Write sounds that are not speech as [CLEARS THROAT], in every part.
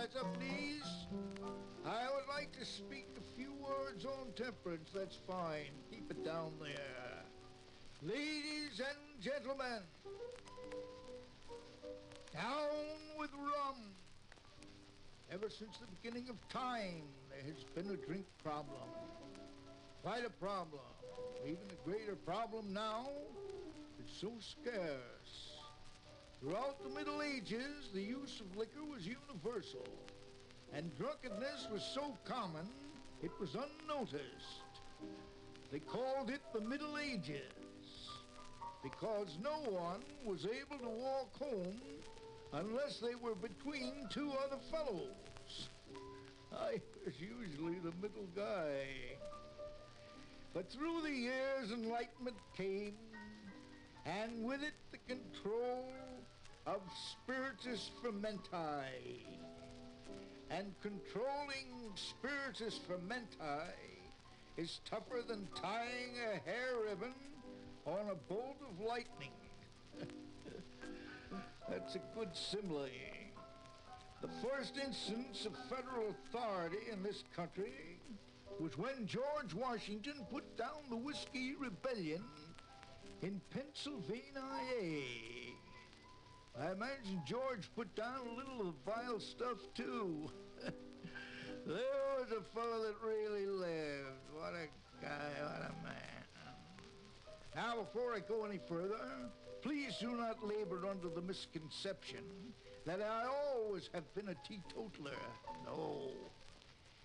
ladies, I would like to speak a few words on temperance. That's fine. Keep it down there. Ladies and gentlemen, down with rum. Ever since the beginning of time, there has been a drink problem. Quite a problem. Even a greater problem now. It's so scarce. Throughout the Middle Ages, the use of liquor was universal, and drunkenness was so common, it was unnoticed. They called it the Middle Ages, because no one was able to walk home unless they were between two other fellows. I was usually the middle guy. But through the years, enlightenment came, and with it the control of spiritus fermenti. And controlling spiritus fermenti is tougher than tying a hair ribbon on a bolt of lightning. [LAUGHS] That's a good simile. The first instance of federal authority in this country was when George Washington put down the Whiskey Rebellion in Pennsylvania. I imagine George put down a little of the vile stuff too. [LAUGHS] there was a fellow that really lived. What a guy, what a man. Now, before I go any further, please do not labor under the misconception that I always have been a teetotaler. No.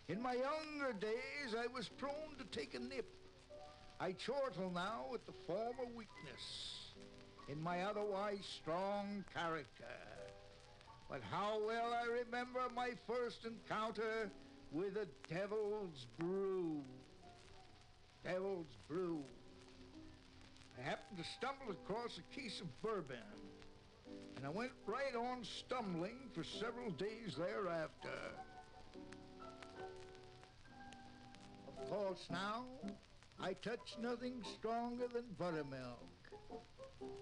In my younger days, I was prone to take a nip. I chortle now with the former weakness in my otherwise strong character. But how well I remember my first encounter with a devil's brew. Devil's brew. I happened to stumble across a case of bourbon, and I went right on stumbling for several days thereafter. Of course, now, I touch nothing stronger than buttermilk.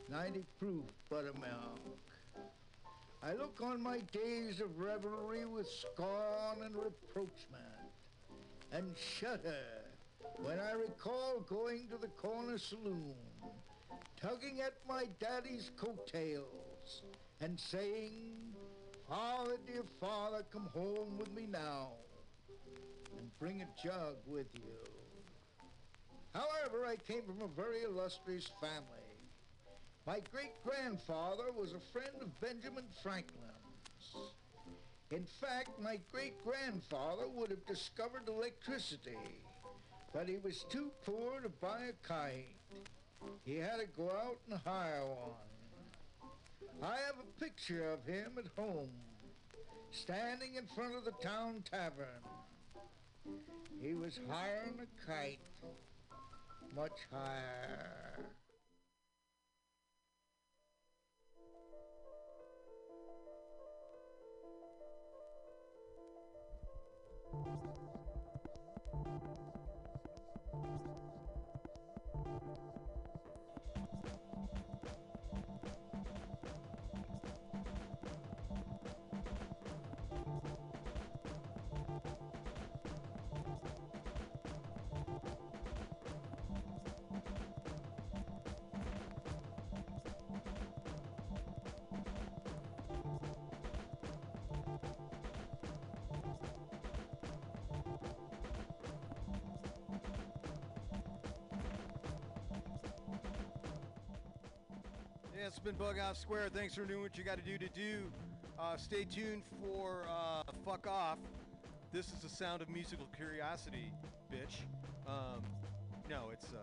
90 proof buttermilk. I look on my days of revelry with scorn and reproachment, and shudder when I recall going to the corner saloon, tugging at my daddy's coattails, and saying, Father, dear father, come home with me now, and bring a jug with you. However, I came from a very illustrious family. My great-grandfather was a friend of Benjamin Franklin's. In fact, my great-grandfather would have discovered electricity but he was too poor to buy a kite. He had to go out and hire one. I have a picture of him at home, standing in front of the town tavern. He was hiring a kite, much higher. Yeah, it's been Bug Off Square. Thanks for doing what you got to do to do. Uh, stay tuned for uh, Fuck Off. This is the sound of musical curiosity, bitch. Um, no, it's uh,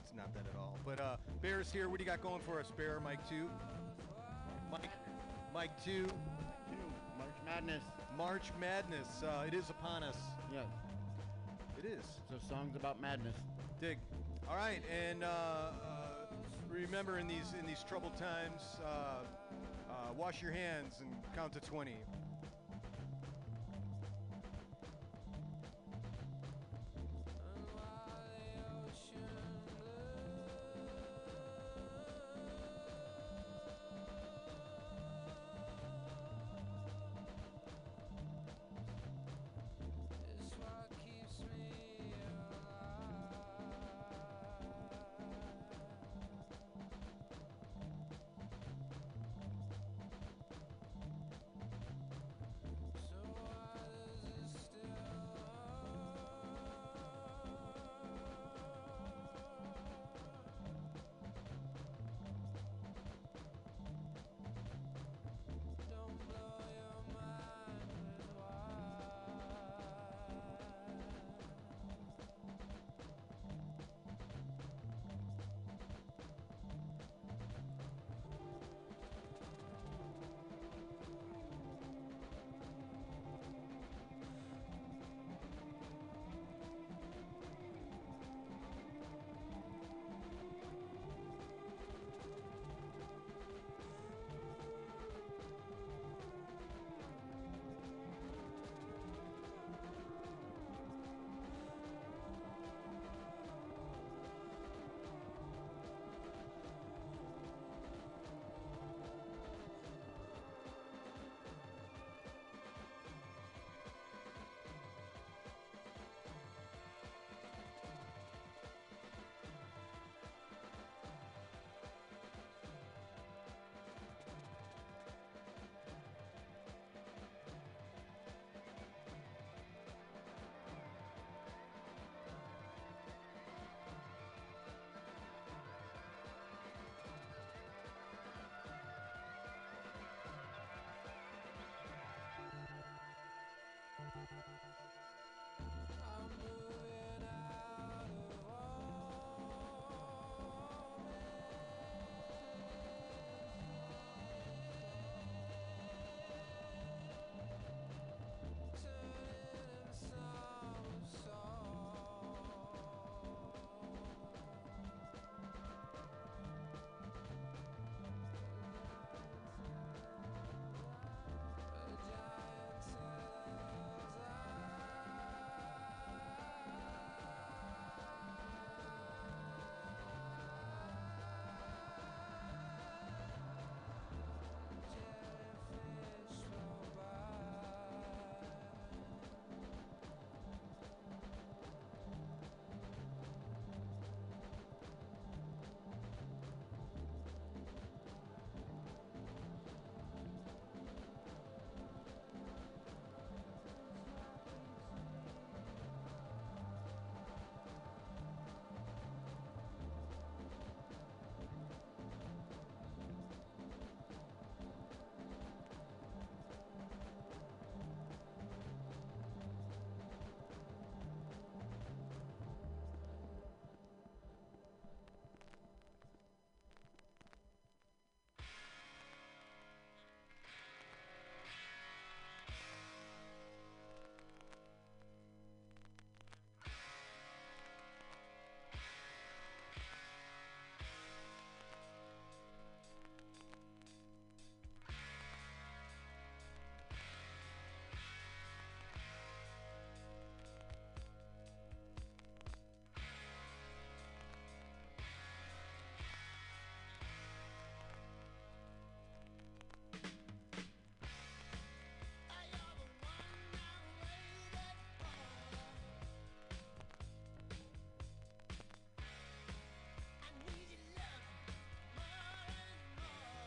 it's not that at all. But uh, Bear's here. What do you got going for us, Bear? Mike two. Mike, Mike two. March Madness. March Madness. Uh, it is upon us. Yeah. It is. So songs about madness. Dig. All right, and uh, uh, remember in these in these troubled times, uh, uh, wash your hands and count to 20.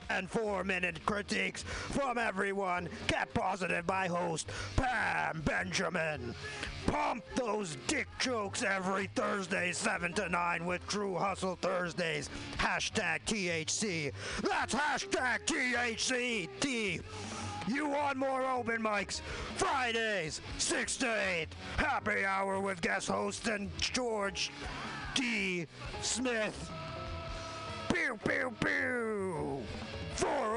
And four minute critiques from everyone kept positive by host Pam Benjamin. Pump those dick jokes every Thursday, 7 to 9 with True Hustle Thursdays. Hashtag THC. That's hashtag THC. T. You want more open mics? Fridays, 6 to 8. Happy hour with guest host and George D. Smith. Pew, pew, pew.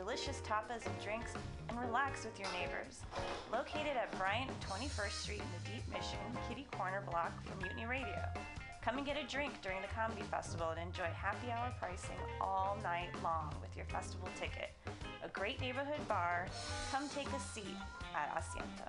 Delicious tapas and drinks, and relax with your neighbors. Located at Bryant 21st Street in the Deep Mission, Kitty Corner block for Mutiny Radio. Come and get a drink during the comedy festival and enjoy happy hour pricing all night long with your festival ticket. A great neighborhood bar. Come take a seat at Asiento.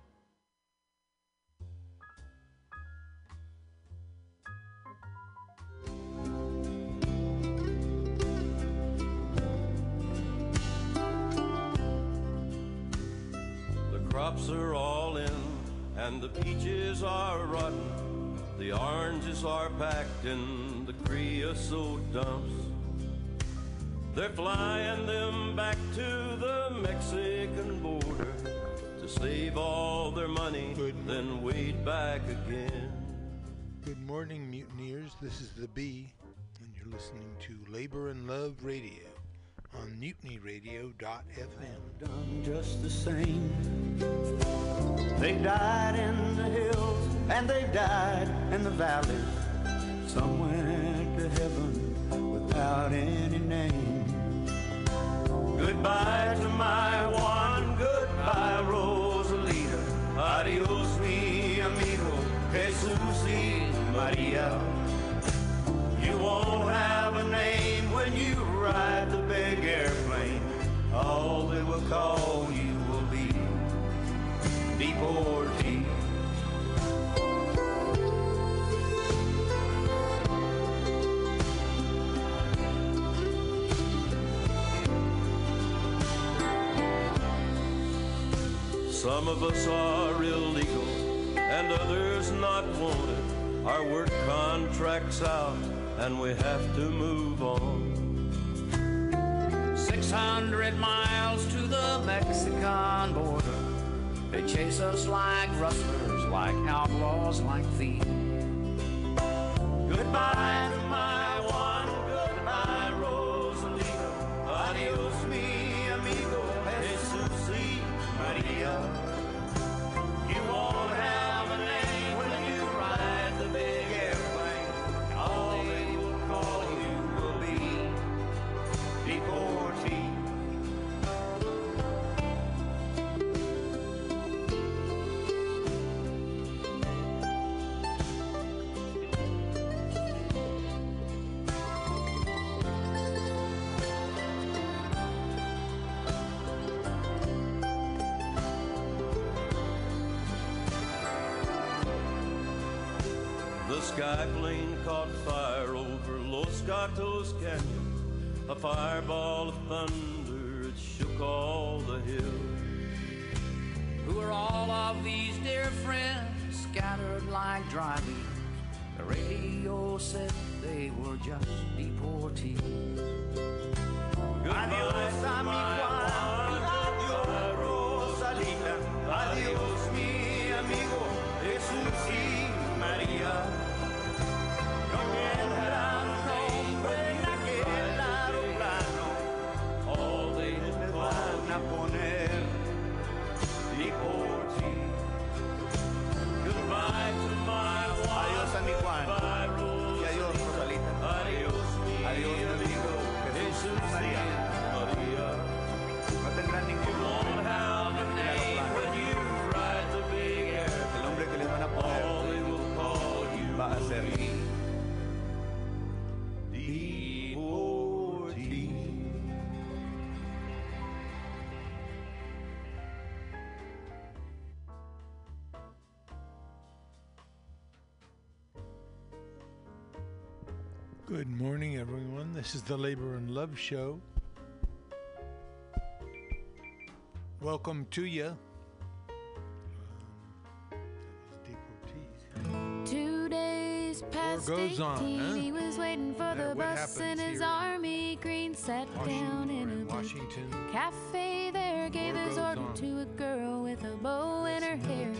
Crops are all in, and the peaches are rotten. The oranges are packed in the creosote dumps. They're flying them back to the Mexican border to save all their money, then wait back again. Good morning, mutineers. This is the Bee, and you're listening to Labor and Love Radio on mutinyradio.fm. done just the same. They died in the hills and they died in the valleys. Some went to heaven without any name. Goodbye to my Juan, goodbye Rosalita. Adios mi amigo, Jesus y Maria. You won't have a name when you ride the. All you will be deportee. Some of us are illegal and others not wanted. Our work contracts out and we have to move on. 600 miles to the Mexican border. They chase us like rustlers, like outlaws, like thieves. Goodbye Good morning, everyone. This is the Labor and Love Show. Welcome to you. Um, Two Days past goes 18, on, huh? he was waiting for the bus in his army green. Sat down in a Washington. cafe there, gave his order on. to a girl with a bow her hair.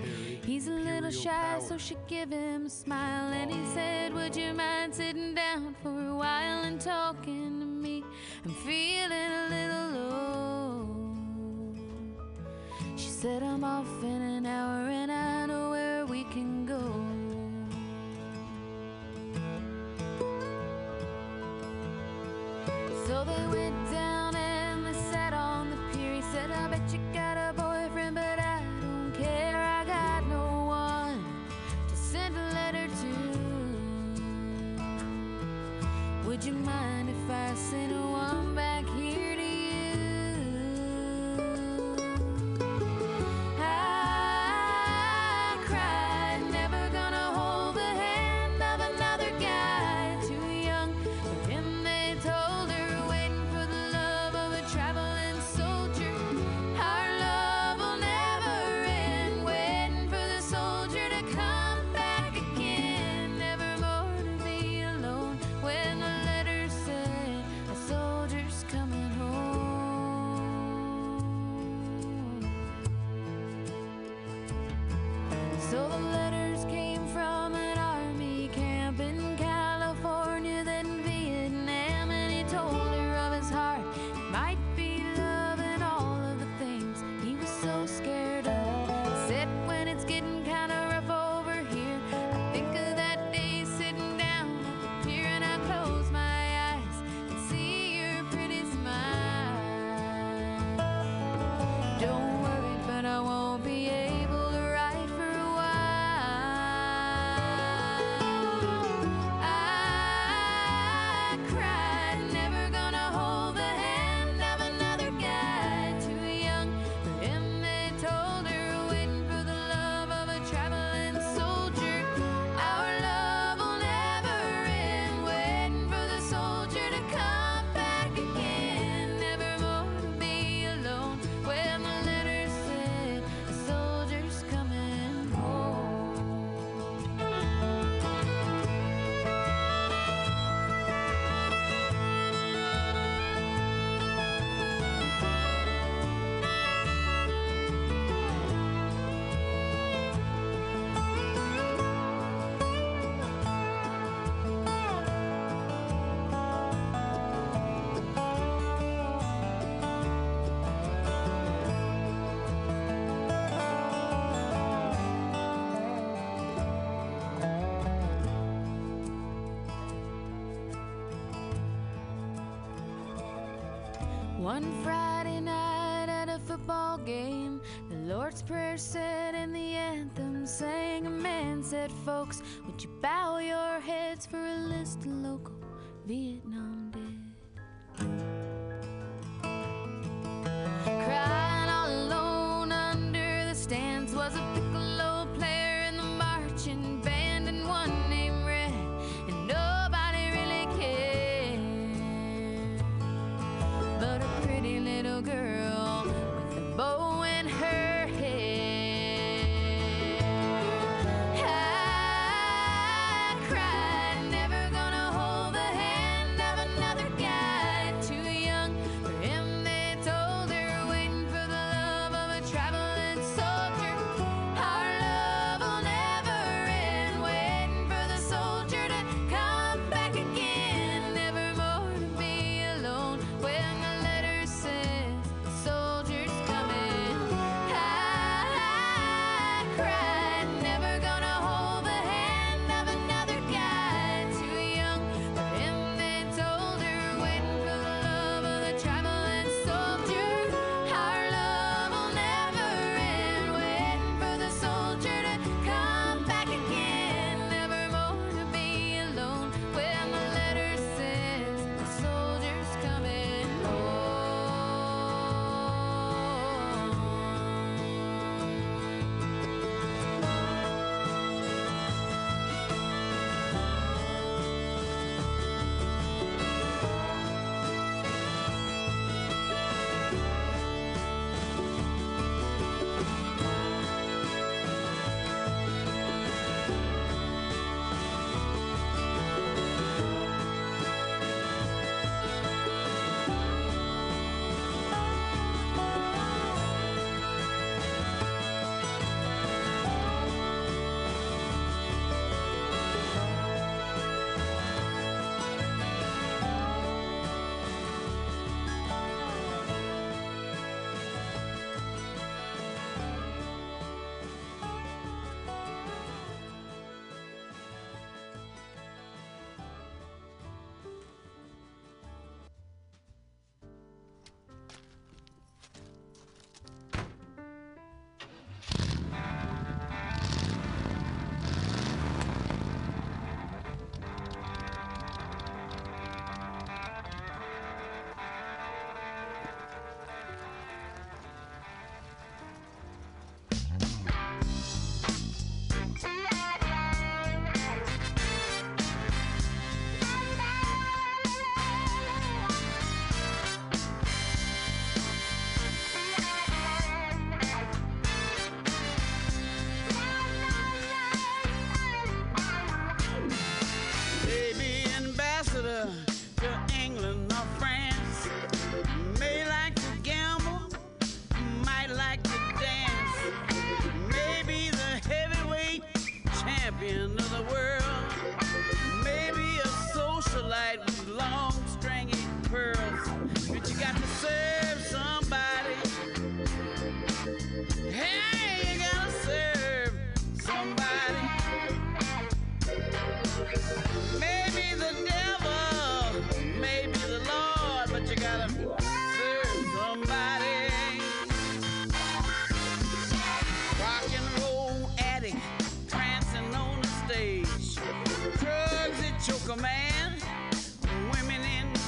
He's a little shy, so she gave him a smile. And he said, Would you mind sitting down for a while and talking to me? I'm feeling a little low. She said, I'm off in an hour and I know where we can go. So they went down. football game. The Lord's Prayer said, and the anthem sang. A man said, Folks, would you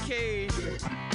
occasion.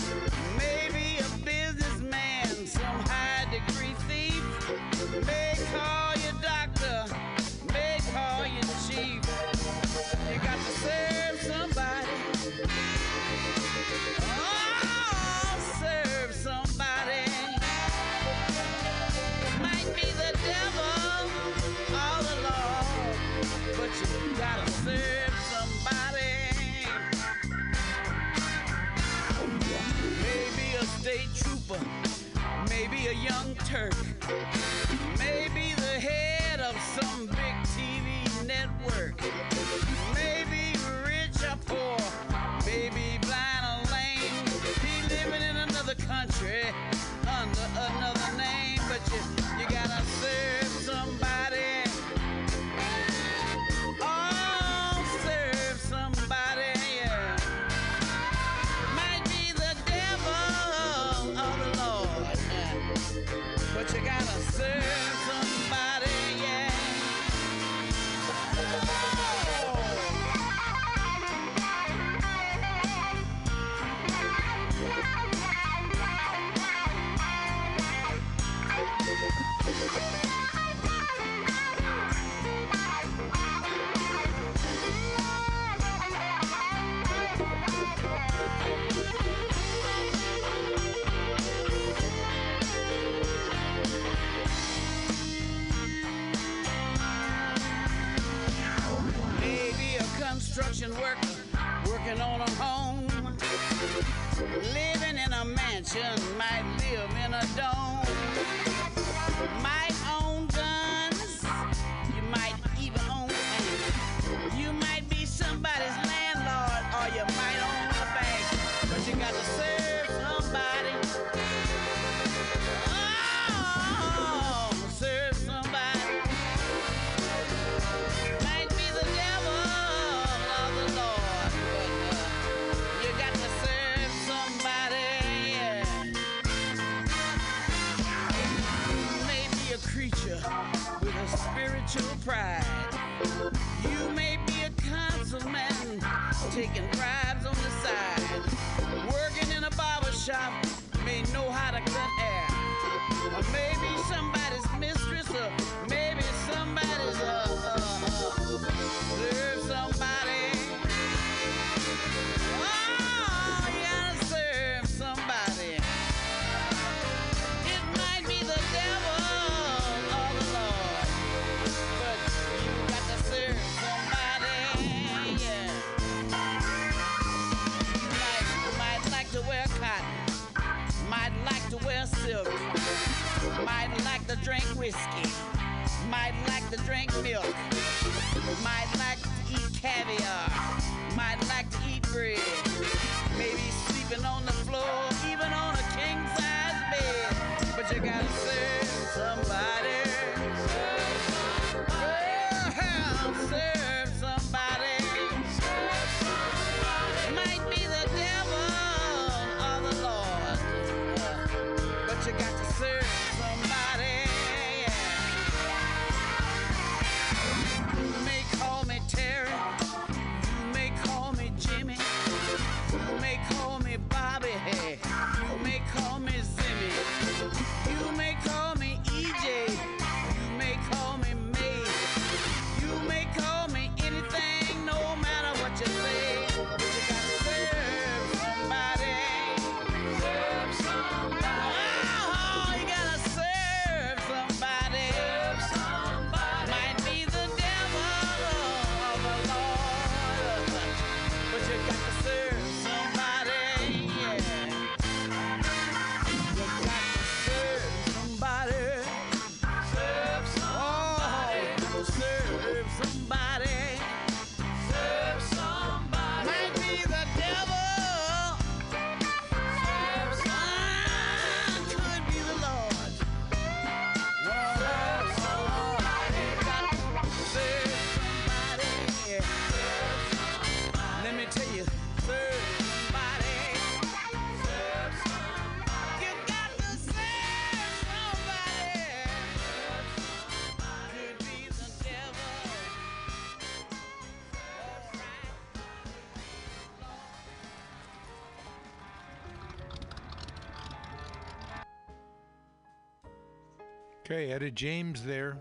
Okay, Etta James there.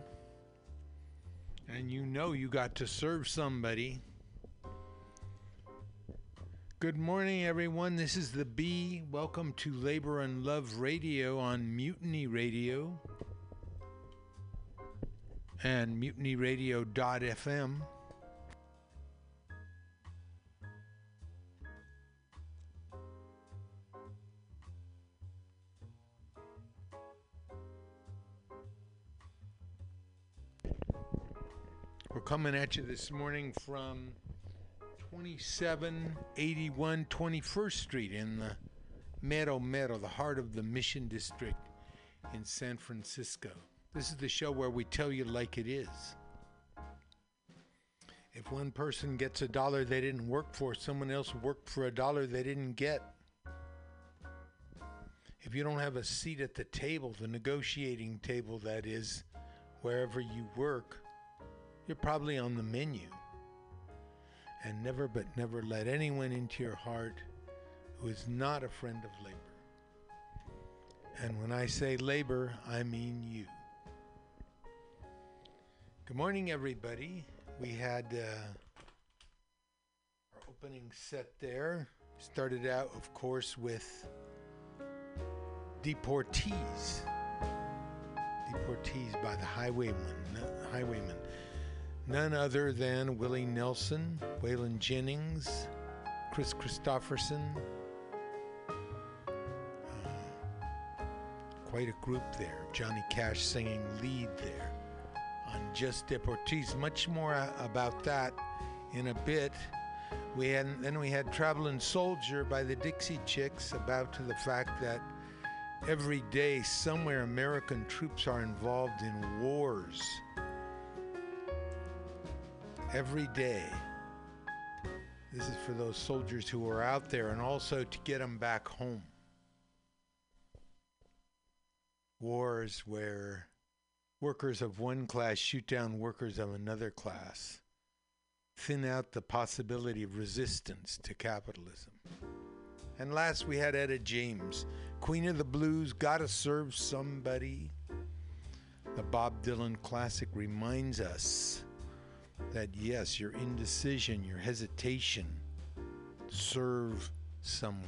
And you know you got to serve somebody. Good morning, everyone. This is the B. Welcome to Labor and Love Radio on Mutiny Radio and mutinyradio.fm. We're coming at you this morning from 2781 21st Street in the Mero Mero, the heart of the Mission District in San Francisco. This is the show where we tell you like it is. If one person gets a dollar they didn't work for, someone else worked for a dollar they didn't get. If you don't have a seat at the table, the negotiating table that is, wherever you work, you're probably on the menu. And never but never let anyone into your heart who is not a friend of labor. And when I say labor, I mean you. Good morning, everybody. We had uh, our opening set there. Started out, of course, with Deportees. Deportees by the Highwaymen. Highwaymen. None other than Willie Nelson, Waylon Jennings, Kris Kristofferson. Uh, quite a group there. Johnny Cash singing lead there on Just Deportees. Much more about that in a bit. We had then we had Traveling Soldier by the Dixie Chicks about to the fact that every day somewhere American troops are involved in wars. Every day. This is for those soldiers who are out there and also to get them back home. Wars where workers of one class shoot down workers of another class, thin out the possibility of resistance to capitalism. And last, we had Etta James, Queen of the Blues, Gotta Serve Somebody. The Bob Dylan classic reminds us that yes, your indecision, your hesitation, serve someone.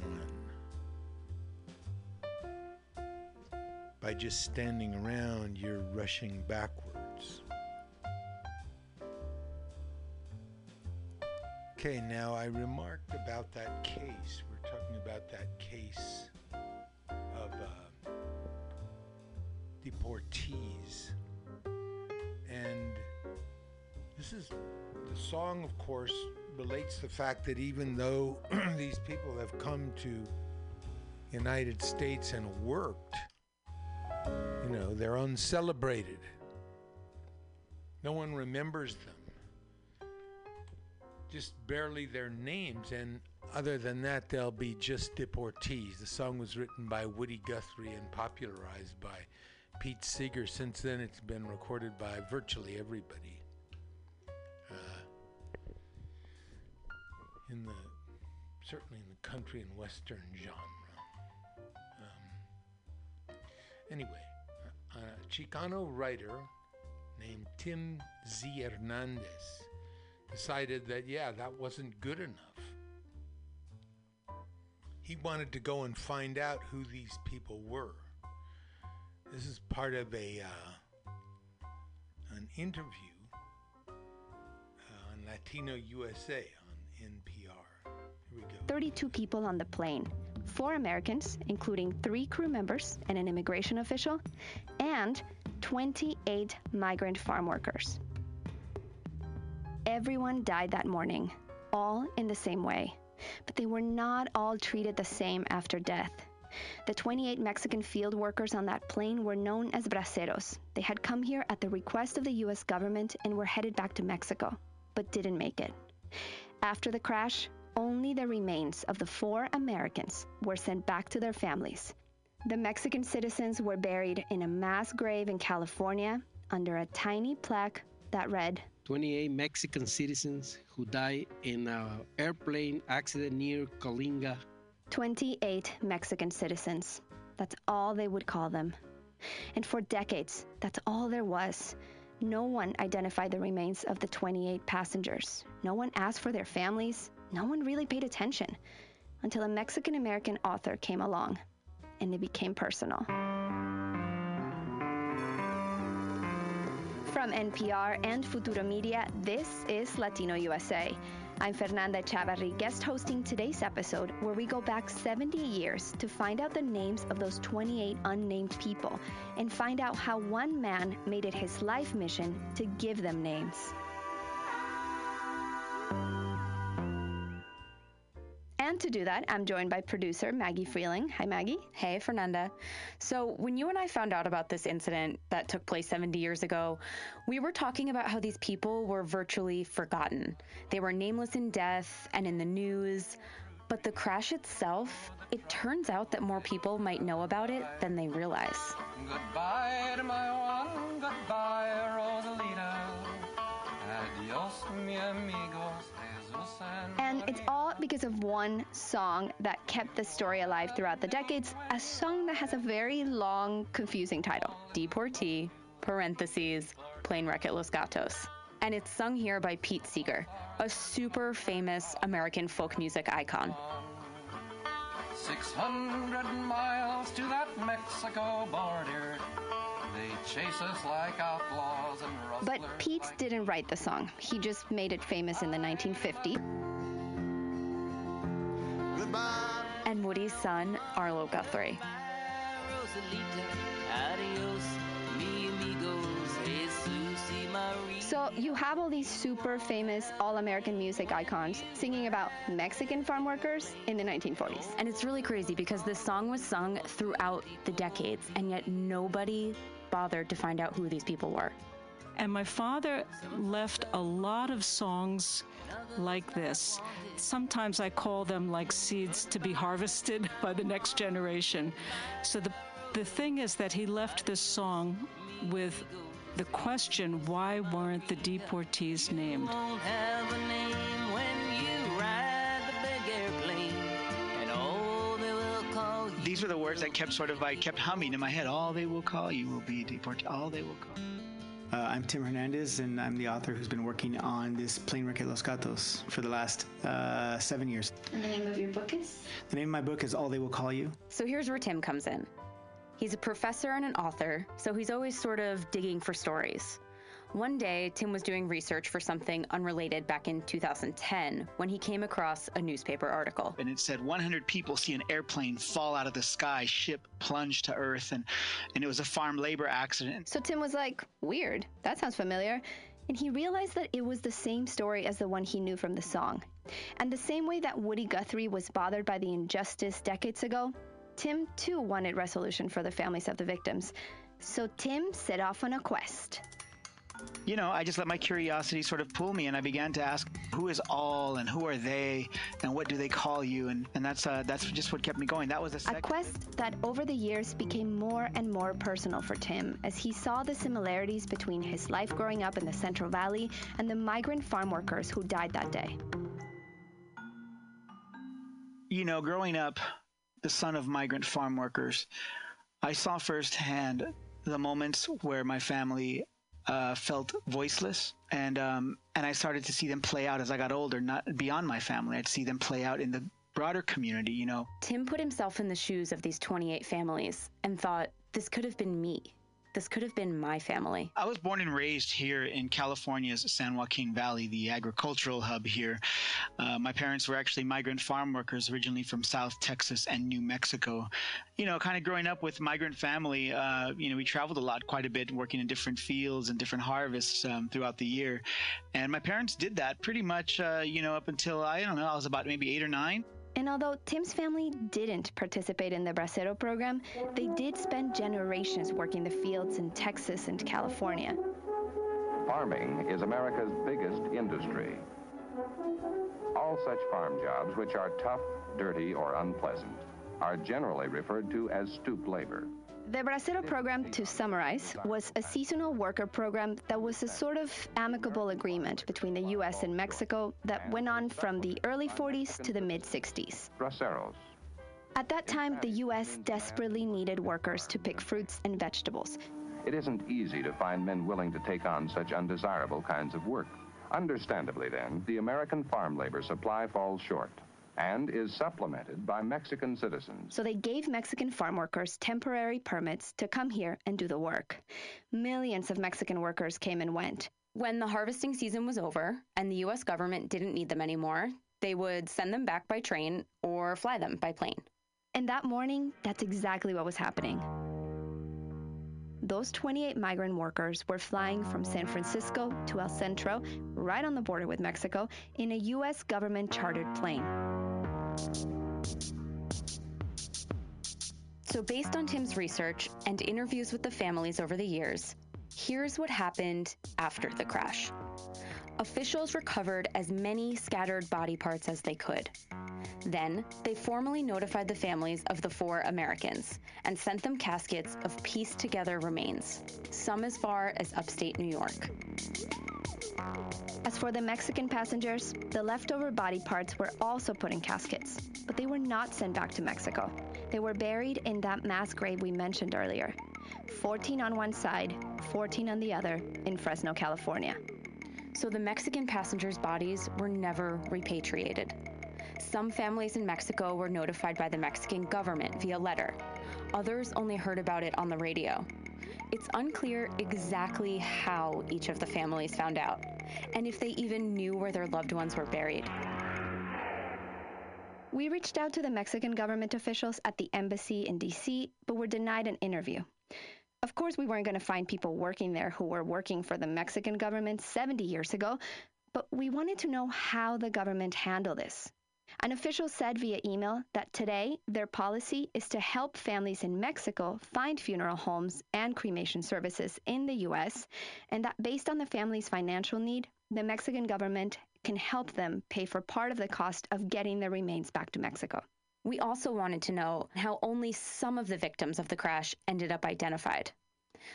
By just standing around, you're rushing backwards. Okay, now I remarked about that case. We're talking about that case of uh, deportees. This is the song, of course, relates the fact that even though [CLEARS THROAT] these people have come to United States and worked, you know, they're uncelebrated. No one remembers them. Just barely their names, and other than that, they'll be just deportees. The song was written by Woody Guthrie and popularized by Pete Seeger. Since then, it's been recorded by virtually everybody. In the certainly in the country and western genre. Um, anyway, a Chicano writer named Tim Z. Hernandez decided that, yeah, that wasn't good enough. He wanted to go and find out who these people were. This is part of a uh, an interview uh, on Latino USA 32 people on the plane four Americans, including three crew members and an immigration official, and 28 migrant farm workers. Everyone died that morning, all in the same way, but they were not all treated the same after death. The 28 Mexican field workers on that plane were known as braceros. They had come here at the request of the US government and were headed back to Mexico, but didn't make it. After the crash, only the remains of the four Americans were sent back to their families. The Mexican citizens were buried in a mass grave in California under a tiny plaque that read 28 Mexican citizens who died in an airplane accident near Coalinga. 28 Mexican citizens. That's all they would call them. And for decades, that's all there was. No one identified the remains of the 28 passengers. No one asked for their families. No one really paid attention until a Mexican American author came along and it became personal. From NPR and Futuro Media, this is Latino USA. I'm Fernanda Echávarri, guest hosting today's episode where we go back 70 years to find out the names of those 28 unnamed people and find out how one man made it his life mission to give them names. And to do that, I'm joined by producer Maggie Freleng. Hi, Maggie. Hey, Fernanda. So, when you and I found out about this incident that took place 70 years ago, we were talking about how these people were virtually forgotten. They were nameless in death and in the news. But the crash itself, it turns out that more people might know about it than they realize. Goodbye to my one, goodbye, Rosalita. Adios, mi amigos. And it's all because of one song that kept the story alive throughout the decades, a song that has a very long, confusing title Deportee, parentheses, Plane Wreck at Los Gatos. And it's sung here by Pete Seeger, a super famous American folk music icon. 600 miles to that Mexico border. They chase us like outlaws and But rustlers. Pete didn't write the song, he just made it famous in the 1950s. And Woody's son, Arlo Guthrie. Adios, mi amigos, Jesus y Maria. So you have all these super famous all American music icons singing about Mexican farm workers in the 1940s. And it's really crazy because this song was sung throughout the decades, and yet nobody bothered to find out who these people were. And my father left a lot of songs like this. Sometimes I call them like seeds to be harvested [LAUGHS] by the next generation. So the, the thing is that he left this song with the question why weren't the deportees named? These were the words that kept sort of I kept humming in my head. All they will call you will be deported. All they will call. Uh, I'm Tim Hernandez, and I'm the author who's been working on this plane wreck at Los Gatos for the last uh, seven years. And the name of your book is? The name of my book is All They Will Call You. So here's where Tim comes in. He's a professor and an author, so he's always sort of digging for stories. One day, Tim was doing research for something unrelated back in 2010 when he came across a newspaper article. And it said 100 people see an airplane fall out of the sky, ship plunge to earth, and and it was a farm labor accident. So Tim was like, weird, that sounds familiar. And he realized that it was the same story as the one he knew from the song. And the same way that Woody Guthrie was bothered by the injustice decades ago, Tim too wanted resolution for the families of the victims. So Tim set off on a quest. You know, I just let my curiosity sort of pull me, and I began to ask, who is all, and who are they, and what do they call you, and and that's uh, that's just what kept me going. That was the A quest that over the years became more and more personal for Tim as he saw the similarities between his life growing up in the Central Valley and the migrant farm workers who died that day. you know, growing up, the son of migrant farm workers, I saw firsthand the moments where my family uh, felt voiceless, and um, and I started to see them play out as I got older. Not beyond my family, I'd see them play out in the broader community. You know, Tim put himself in the shoes of these 28 families and thought, this could have been me. This could have been my family. I was born and raised here in California's San Joaquin Valley, the agricultural hub here. Uh, my parents were actually migrant farm workers originally from South Texas and New Mexico. You know, kind of growing up with migrant family, uh, you know, we traveled a lot, quite a bit, working in different fields and different harvests um, throughout the year. And my parents did that pretty much, uh, you know, up until I don't know, I was about maybe eight or nine. And although Tim's family didn't participate in the Bracero program, they did spend generations working the fields in Texas and California. Farming is America's biggest industry. All such farm jobs which are tough, dirty, or unpleasant are generally referred to as stoop labor. The Bracero program, to summarize, was a seasonal worker program that was a sort of amicable agreement between the U.S. and Mexico that went on from the early 40s to the mid 60s. Braceros. At that time, the U.S. desperately needed workers to pick fruits and vegetables. It isn't easy to find men willing to take on such undesirable kinds of work. Understandably, then, the American farm labor supply falls short and is supplemented by Mexican citizens. So they gave Mexican farm workers temporary permits to come here and do the work. Millions of Mexican workers came and went. When the harvesting season was over and the US government didn't need them anymore, they would send them back by train or fly them by plane. And that morning, that's exactly what was happening. Those 28 migrant workers were flying from San Francisco to El Centro, right on the border with Mexico, in a U.S. government chartered plane. So, based on Tim's research and interviews with the families over the years, here's what happened after the crash. Officials recovered as many scattered body parts as they could. Then, they formally notified the families of the four Americans and sent them caskets of pieced together remains, some as far as upstate New York. As for the Mexican passengers, the leftover body parts were also put in caskets, but they were not sent back to Mexico. They were buried in that mass grave we mentioned earlier 14 on one side, 14 on the other, in Fresno, California. So the Mexican passengers' bodies were never repatriated. Some families in Mexico were notified by the Mexican government via letter. Others only heard about it on the radio. It's unclear exactly how each of the families found out, and if they even knew where their loved ones were buried. We reached out to the Mexican government officials at the embassy in DC, but were denied an interview. Of course, we weren't going to find people working there who were working for the Mexican government 70 years ago, but we wanted to know how the government handled this. An official said via email that today their policy is to help families in Mexico find funeral homes and cremation services in the U.S., and that based on the family's financial need, the Mexican government can help them pay for part of the cost of getting the remains back to Mexico. We also wanted to know how only some of the victims of the crash ended up identified.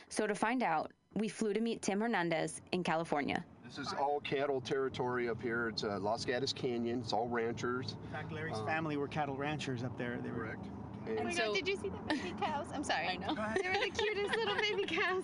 So, to find out, we flew to meet Tim Hernandez in California. This is all cattle territory up here. It's uh, Los Gatos Canyon. It's all ranchers. In fact, Larry's Um, family were cattle ranchers up there. They were correct. Oh my god, did you see the baby cows? I'm sorry. I know. They were the [LAUGHS] cutest little baby cows.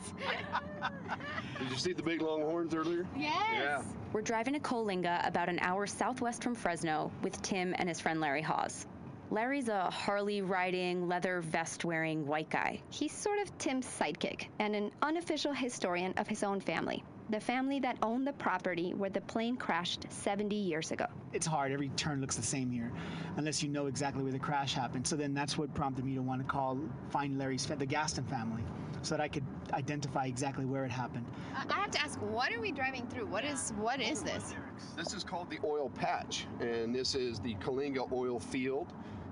Did you see the big longhorns earlier? Yes. Yeah. We're driving to Coalinga, about an hour southwest from Fresno, with Tim and his friend Larry Hawes. Larry's a Harley riding, leather vest wearing white guy. He's sort of Tim's sidekick and an unofficial historian of his own family, the family that owned the property where the plane crashed 70 years ago. It's hard. Every turn looks the same here, unless you know exactly where the crash happened. So then that's what prompted me to want to call, find Larry's, fa- the Gaston family, so that I could identify exactly where it happened. I I have to ask, what are we driving through? What is what is this? This is called the oil patch, and this is the Coalinga oil field.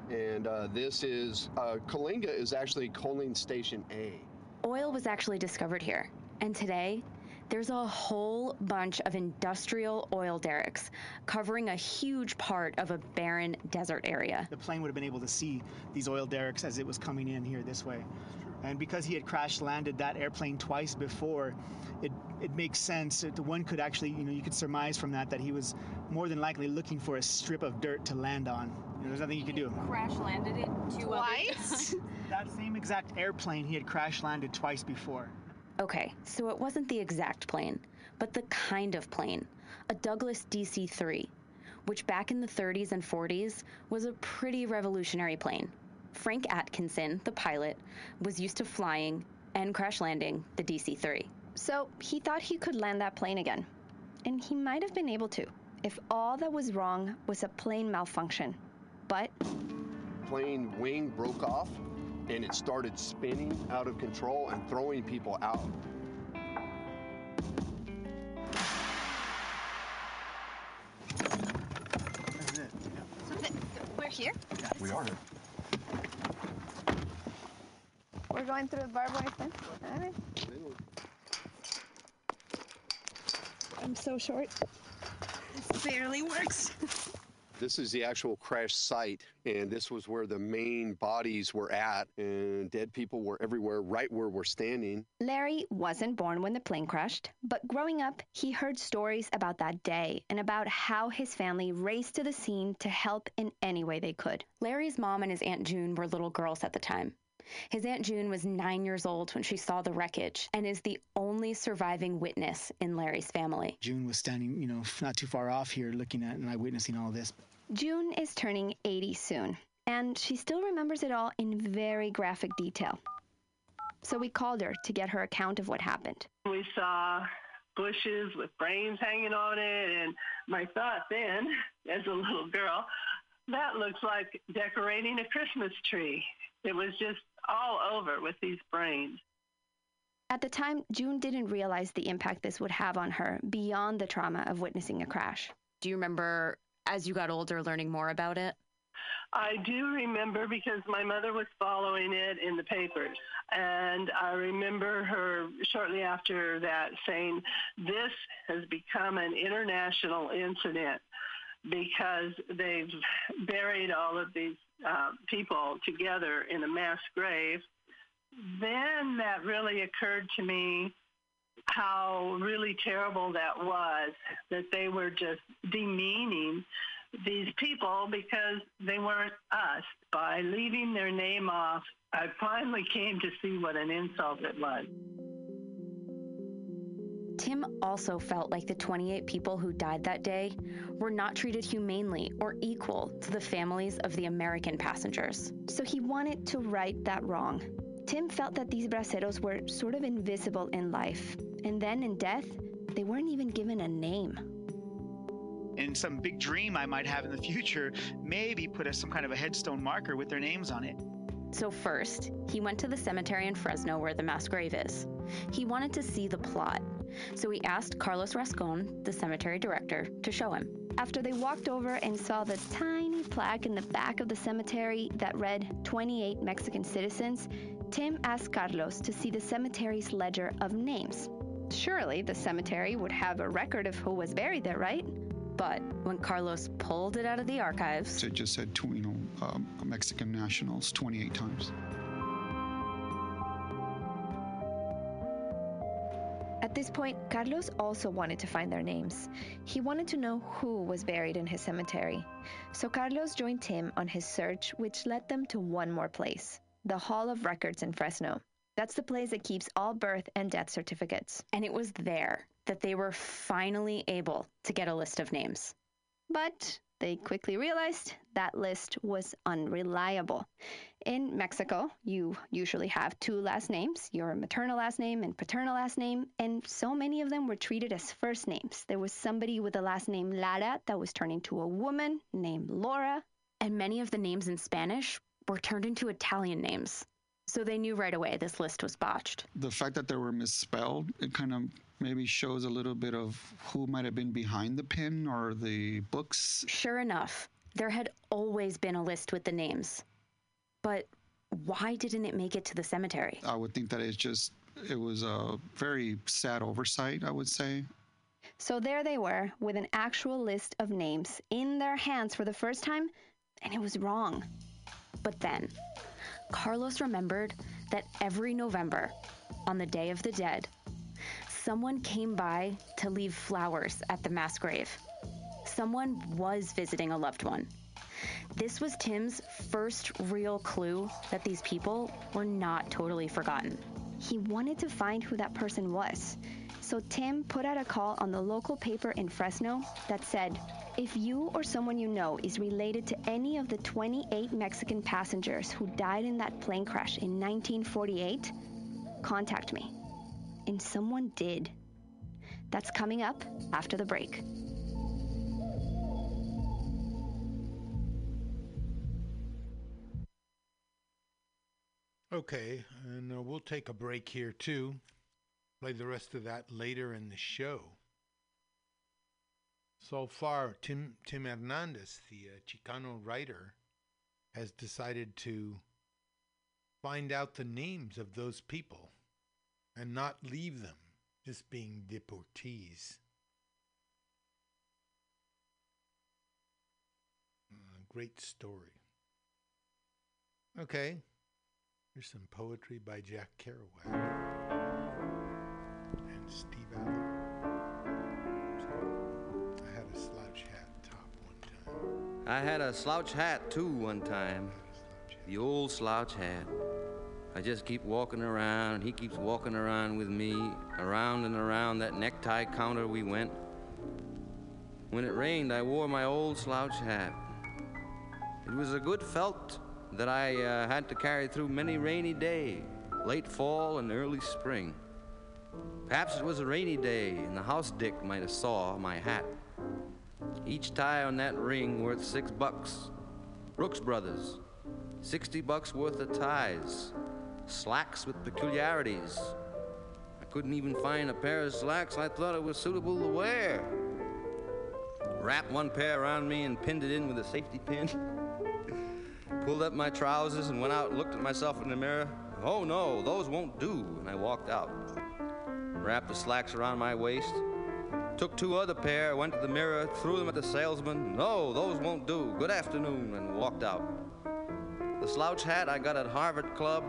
And uh, this is, uh, Coalinga is actually coaling station A. Oil was actually discovered here, and today there's a whole bunch of industrial oil derricks covering a huge part of a barren desert area. The plane would have been able to see these oil derricks as it was coming in here this way. And because he had crash landed that airplane twice before, it, it makes sense. that One could actually, you know, you could surmise from that that he was more than likely looking for a strip of dirt to land on. You know, there's nothing you could do. Crash landed it Twice? [LAUGHS] that same exact airplane he had crash landed twice before. Okay, so it wasn't the exact plane, but the kind of plane a Douglas DC 3, which back in the 30s and 40s was a pretty revolutionary plane. Frank Atkinson, the pilot, was used to flying and crash landing the DC 3. So he thought he could land that plane again. And he might have been able to, if all that was wrong was a plane malfunction. But Plane wing broke off, and it started spinning out of control and throwing people out. That's it. So th- we're here. We are. We're going through the barbed wire fence. All right. I'm so short. This barely works. [LAUGHS] This is the actual crash site, and this was where the main bodies were at, and dead people were everywhere, right where we're standing. Larry wasn't born when the plane crashed, but growing up, he heard stories about that day and about how his family raced to the scene to help in any way they could. Larry's mom and his Aunt June were little girls at the time. His Aunt June was nine years old when she saw the wreckage and is the only surviving witness in Larry's family. June was standing, you know, not too far off here looking at and eyewitnessing all this. June is turning 80 soon, and she still remembers it all in very graphic detail. So we called her to get her account of what happened. We saw bushes with brains hanging on it, and my thought then, [LAUGHS] as a little girl, that looks like decorating a Christmas tree. It was just all over with these brains. At the time, June didn't realize the impact this would have on her beyond the trauma of witnessing a crash. Do you remember, as you got older, learning more about it? I do remember because my mother was following it in the papers. And I remember her shortly after that saying, This has become an international incident because they've buried all of these uh, people together in a mass grave. Then that really occurred to me how really terrible that was that they were just demeaning these people because they weren't us. By leaving their name off, I finally came to see what an insult it was. Tim also felt like the 28 people who died that day were not treated humanely or equal to the families of the American passengers. So he wanted to right that wrong. Tim felt that these braceros were sort of invisible in life, and then in death, they weren't even given a name. In some big dream I might have in the future, maybe put a, some kind of a headstone marker with their names on it. So, first, he went to the cemetery in Fresno where the mass grave is. He wanted to see the plot, so he asked Carlos Rascon, the cemetery director, to show him. After they walked over and saw the tiny plaque in the back of the cemetery that read 28 Mexican citizens, Tim asked Carlos to see the cemetery's ledger of names. Surely the cemetery would have a record of who was buried there, right? But when Carlos pulled it out of the archives, It just said, you know, um, Mexican nationals 28 times. At this point, Carlos also wanted to find their names. He wanted to know who was buried in his cemetery. So Carlos joined Tim on his search, which led them to one more place the Hall of Records in Fresno. That's the place that keeps all birth and death certificates. and it was there that they were finally able to get a list of names. But they quickly realized that list was unreliable. In Mexico, you usually have two last names your maternal last name and paternal last name, and so many of them were treated as first names. There was somebody with the last name Lara that was turned into a woman named Laura. And many of the names in Spanish were turned into Italian names. So they knew right away this list was botched. The fact that they were misspelled, it kind of maybe shows a little bit of who might have been behind the pin or the books. Sure enough, there had always been a list with the names. But why didn't it make it to the cemetery? I would think that it's just, it was a very sad oversight, I would say. So there they were, with an actual list of names in their hands for the first time, and it was wrong. But then, Carlos remembered that every November, on the Day of the Dead, someone came by to leave flowers at the mass grave. Someone was visiting a loved one. This was Tim's first real clue that these people were not totally forgotten. He wanted to find who that person was. So Tim put out a call on the local paper in Fresno that said, if you or someone you know is related to any of the 28 Mexican passengers who died in that plane crash in 1948, contact me. And someone did. That's coming up after the break. Okay, and uh, we'll take a break here too. Play the rest of that later in the show. So far, Tim Tim Hernandez, the uh, Chicano writer, has decided to find out the names of those people and not leave them just being deportees. great story. Okay, here's some poetry by Jack Kerouac Steve Allen. I had a slouch hat top one time. I had a slouch hat too one time. The old slouch hat. I just keep walking around, and he keeps walking around with me. Around and around that necktie counter we went. When it rained, I wore my old slouch hat. It was a good felt that I uh, had to carry through many rainy days, late fall and early spring. Perhaps it was a rainy day, and the house dick might have saw my hat. Each tie on that ring worth six bucks. Brooks Brothers, sixty bucks worth of ties. Slacks with peculiarities. I couldn't even find a pair of slacks I thought it was suitable to wear. Wrapped one pair around me and pinned it in with a safety pin. [LAUGHS] Pulled up my trousers and went out and looked at myself in the mirror. Oh no, those won't do. And I walked out. Wrapped the slacks around my waist. Took two other pair, went to the mirror, threw them at the salesman. No, those won't do. Good afternoon, and walked out. The slouch hat I got at Harvard Club,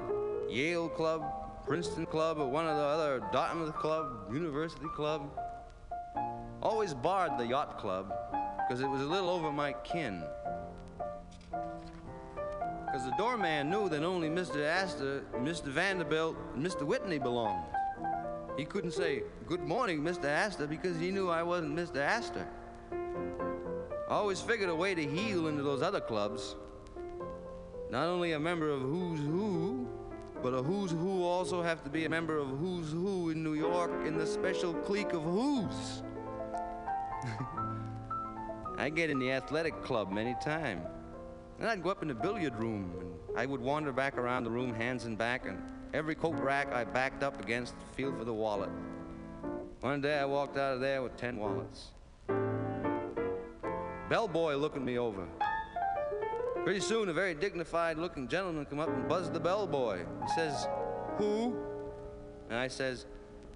Yale Club, Princeton Club, or one of the other Dartmouth Club, University Club. Always barred the yacht club because it was a little over my kin. Because the doorman knew that only Mr. Astor, Mr. Vanderbilt, and Mr. Whitney belonged. He couldn't say, Good morning, Mr. Astor, because he knew I wasn't Mr. Astor. I always figured a way to heal into those other clubs. Not only a member of Who's Who, but a Who's Who also have to be a member of Who's Who in New York in the special clique of Who's. [LAUGHS] I get in the athletic club many times. And I'd go up in the billiard room, and I would wander back around the room, hands and back, and every coat rack I backed up against, feel for the wallet. One day I walked out of there with ten wallets. Bellboy looking me over. Pretty soon, a very dignified-looking gentleman come up and buzzed the bellboy. He says, "Who?" And I says,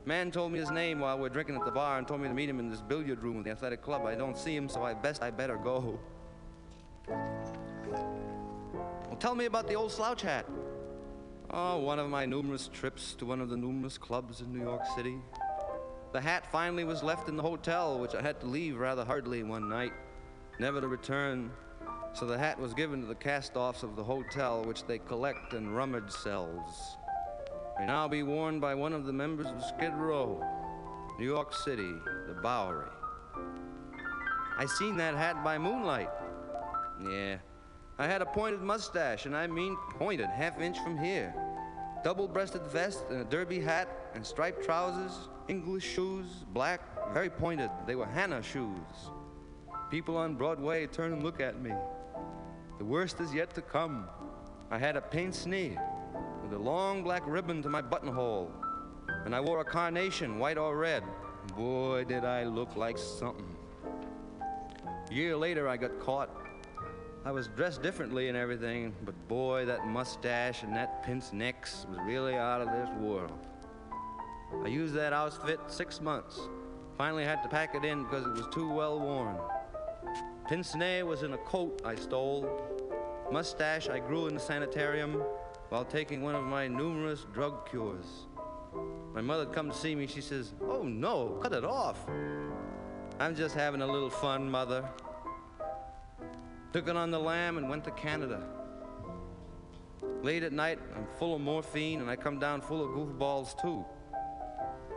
"Man told me his name while we're drinking at the bar and told me to meet him in this billiard room at the athletic club. I don't see him, so I best I better go." Well, tell me about the old slouch hat. Oh, one of my numerous trips to one of the numerous clubs in New York City. The hat finally was left in the hotel, which I had to leave rather hurriedly one night, never to return. So the hat was given to the cast-offs of the hotel, which they collect and rummage cells. May now be worn by one of the members of Skid Row, New York City, the Bowery. I seen that hat by moonlight. Yeah, I had a pointed mustache, and I mean pointed, half inch from here. Double-breasted vest and a derby hat and striped trousers, English shoes, black, very pointed. They were Hannah shoes. People on Broadway turn and look at me. The worst is yet to come. I had a pince nez with a long black ribbon to my buttonhole, and I wore a carnation, white or red. Boy, did I look like something. A year later, I got caught. I was dressed differently and everything, but boy, that mustache and that pince nez was really out of this world. I used that outfit six months. Finally had to pack it in because it was too well worn. Pince nez was in a coat I stole. Mustache I grew in the sanitarium while taking one of my numerous drug cures. My mother come to see me. She says, "Oh no, cut it off." I'm just having a little fun, mother. Took it on the lam and went to Canada. Late at night, I'm full of morphine and I come down full of goofballs too.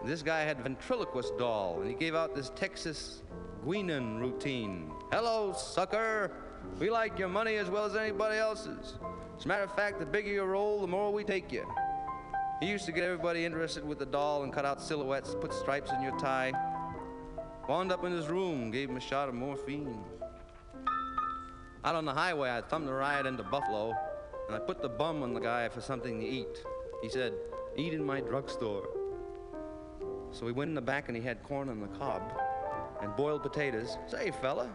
This guy had ventriloquist doll and he gave out this Texas Guinan routine. Hello, sucker. We like your money as well as anybody else's. As a matter of fact, the bigger you roll, the more we take you. He used to get everybody interested with the doll and cut out silhouettes, put stripes in your tie. Wound up in his room, gave him a shot of morphine. Out on the highway, I thumbed a ride into Buffalo, and I put the bum on the guy for something to eat. He said, Eat in my drugstore. So we went in the back, and he had corn on the cob and boiled potatoes. Say, fella,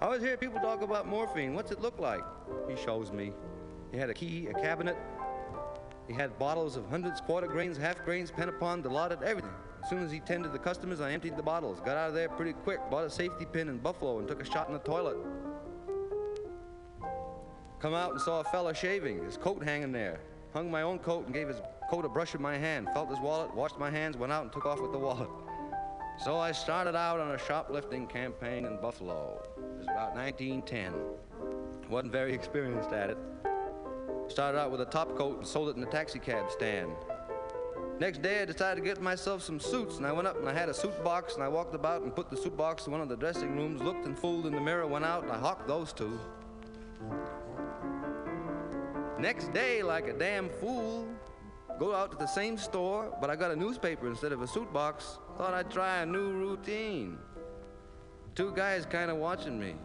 I always hear people talk about morphine. What's it look like? He shows me. He had a key, a cabinet. He had bottles of hundreds, quarter grains, half grains, Penapon, Dilaudid, everything. As soon as he tended the customers, I emptied the bottles. Got out of there pretty quick, bought a safety pin in Buffalo, and took a shot in the toilet. Come out and saw a fella shaving, his coat hanging there. Hung my own coat and gave his coat a brush in my hand. Felt his wallet, washed my hands, went out and took off with the wallet. So I started out on a shoplifting campaign in Buffalo. It was about 1910. Wasn't very experienced at it. Started out with a top coat and sold it in a taxi cab stand. Next day, I decided to get myself some suits, and I went up and I had a suit box, and I walked about and put the suit box in one of the dressing rooms, looked and fooled in the mirror, went out, and I hawked those two. Next day, like a damn fool, go out to the same store, but I got a newspaper instead of a suit box. Thought I'd try a new routine. Two guys kind of watching me.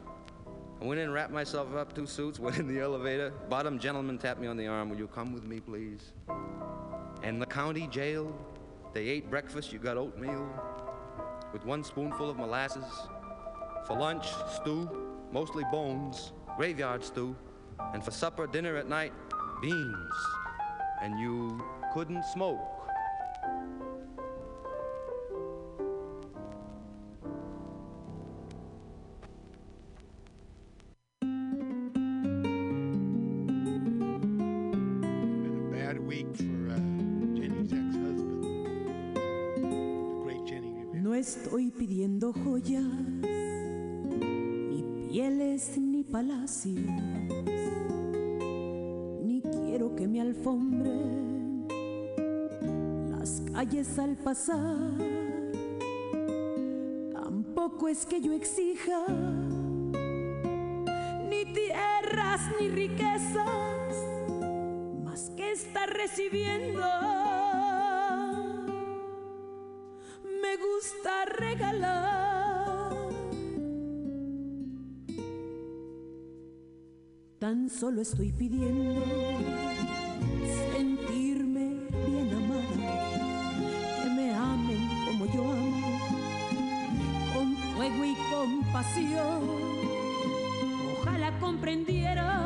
I went in, wrapped myself up, two suits, [LAUGHS] went in the elevator. Bottom gentleman tapped me on the arm. Will you come with me, please? And the county jail, they ate breakfast, you got oatmeal with one spoonful of molasses. For lunch, stew, mostly bones, graveyard stew. And for supper, dinner at night, beans. And you couldn't smoke. Bad week for uh, Jenny's ex-husband, the great Jenny No estoy pidiendo joyas, ni pieles, ni palacios, alfombren las calles al pasar. Tampoco es que yo exija ni tierras ni riquezas, más que estar recibiendo. Me gusta regalar. Tan solo estoy pidiendo Ojalá comprendiera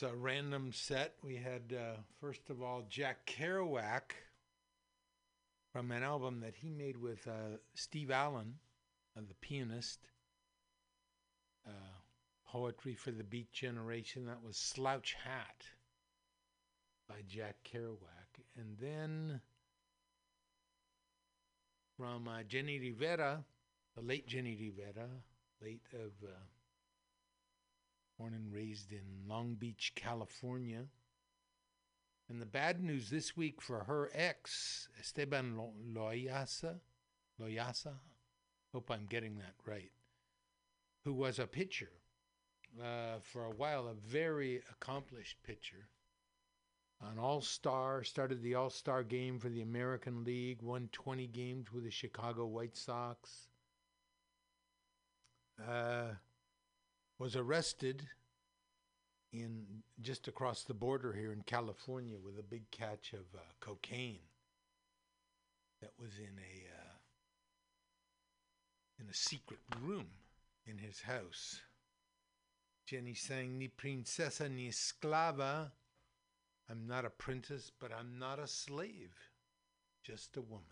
was a random set. We had, uh, first of all, Jack Kerouac from an album that he made with uh, Steve Allen, uh, the pianist. Uh, Poetry for the Beat Generation. That was Slouch Hat by Jack Kerouac. And then from uh, Jenni Rivera, the late Jenni Rivera, late of. Born and raised in Long Beach, California. And the bad news this week for her ex, Esteban Lo- Loaiza, Loaiza, hope I'm getting that right, who was a pitcher uh, for a while, a very accomplished pitcher. An all star, started the all star game for the American League, won 20 games with the Chicago White Sox. Uh, was arrested in just across the border here in California with a big catch of uh, cocaine that was in a uh, in a secret room in his house. Jenny sang ni princesa ni esclava. I'm not a princess, but I'm not a slave, just a woman.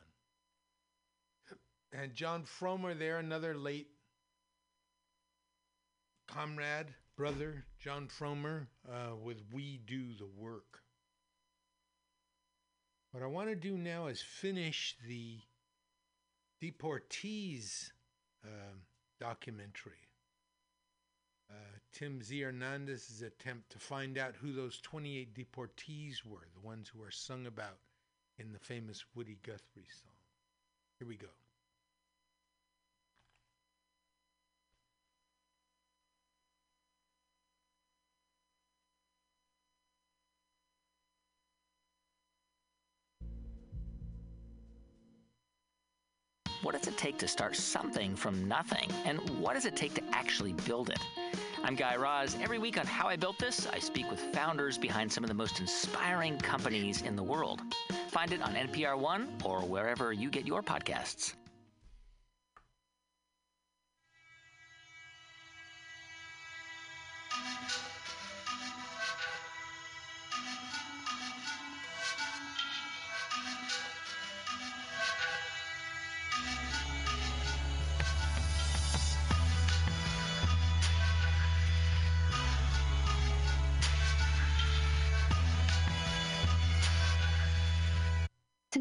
And Jon Fromer there, another late comrade, brother, Jon Fromer, uh, with We Do the Work. What I want to do now is finish the Deportees um documentary. Uh, Tim Z. Hernandez's attempt to find out who those 28 deportees were, the ones who are sung about in the famous Woody Guthrie song. Here we go. What does it take to start something from nothing? And what does it take to actually build it? I'm Guy Raz. Every week on How I Built This, I speak with founders behind some of the most inspiring companies in the world. Find it on NPR One or wherever you get your podcasts.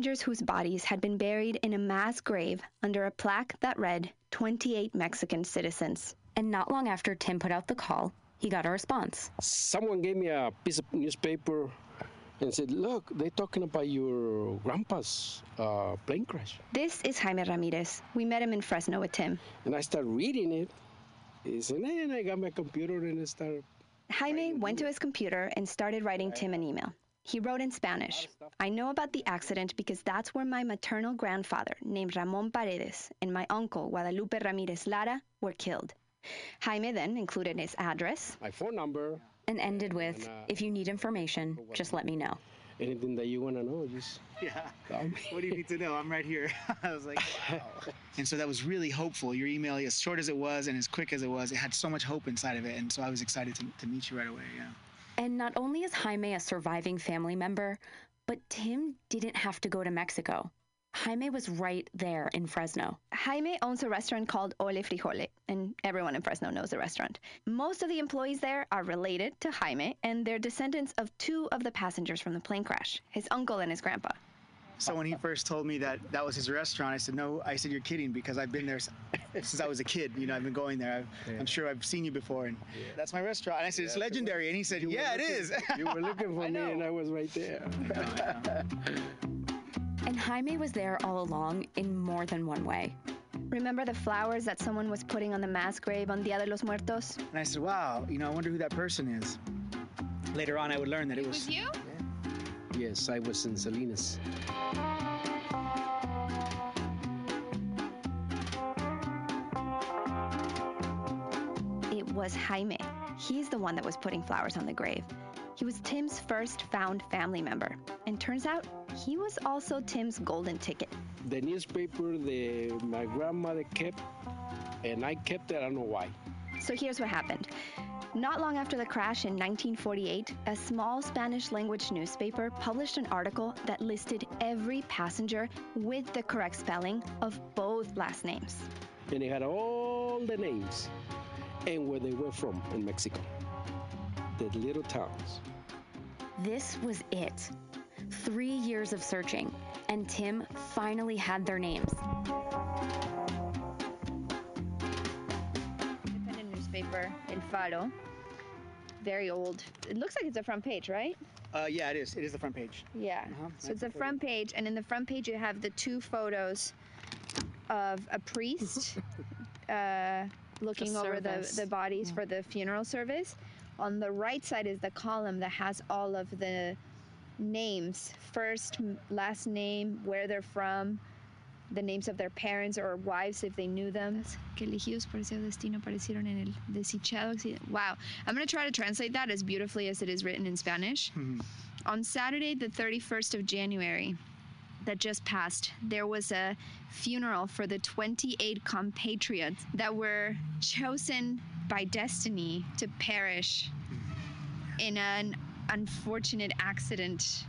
Passengers whose bodies had been buried in a mass grave under a plaque that read 28 Mexican citizens. And not long after Tim put out the call, he got a response. Someone gave me a piece of newspaper and said, Look, they're talking about your grandpa's uh, plane crash. This is Jaime Ramirez. We met him in Fresno with Tim. And I started reading it. He said, And I got my computer and I started. Jaime went to his computer and started writing Tim an email. He wrote in Spanish I know about the accident because that's where my maternal grandfather, named Ramon Paredes, and my uncle, Guadalupe Ramirez Lara, were killed. Jaime then included his address, My phone number, And ended with, And, uh, if you need information, just let me know. anything that you want to know, just Yeah. call me. What do you need to know? I'm right here. [LAUGHS] I was like, wow. and so that was really hopeful. Your email, as short as it was and as quick as it was, it had so much hope inside of it. And so I was excited to, to meet you right away. Yeah. And not only is Jaime a surviving family member, but Tim didn't have to go to Mexico. Jaime was right there in Fresno. Jaime owns a restaurant called Ole Frijole, and everyone in Fresno knows the restaurant. Most of the employees there are related to Jaime, and they're descendants of two of the passengers from the plane crash his uncle and his grandpa. So when he first told me that that was his restaurant, I said, "No." I said, "You're kidding," because I've been there [LAUGHS] since I was a kid. You know, I've been going there. I've, I'm sure I've seen you before, and that's my restaurant. And I said, "It's legendary," and he said, "Yeah, it looking- is." [LAUGHS] you were looking for [LAUGHS] me, and I was right there. And Jaime was there all along in more than one way. Remember the flowers that someone was putting on the mass grave on Dia de los Muertos? And I said, "Wow, you know, I wonder who that person is." Later on, I would learn that it was. you? Yes, I was in Salinas. It was Jaime. He's the one that was putting flowers on the grave. He was Tim's first found family member. And turns out he was also Tim's golden ticket. The newspaper that my grandmother kept, and I kept it. I don't know why. So here's what happened. Not long after the crash in 1948, a small Spanish language newspaper published an article that listed every passenger with the correct spelling of both last names. And it had all the names and where they were from in Mexico. The little towns. This was it. Three years of searching, and Tim finally had their names. Independent in Faro. Very old. It looks like it's a front page, right? Uh, yeah, it is. It is the front page. Yeah. Uh-huh. So it's a front page, and in the front page you have the two photos of a priest [LAUGHS] uh, looking The over the, the bodies for the funeral service. On the right side is the column that has all of the names first, last name, where they're from, the names of their parents or wives if they knew them. Que elegidos por ese destino aparecieron en el desdichado. Wow. I'm going to try to translate that as beautifully as it is written in Spanish. Mm-hmm. On Saturday, the 31st of January, that just passed, there was a funeral for the 28 compatriots that were chosen by destiny to perish mm-hmm. in an unfortunate accident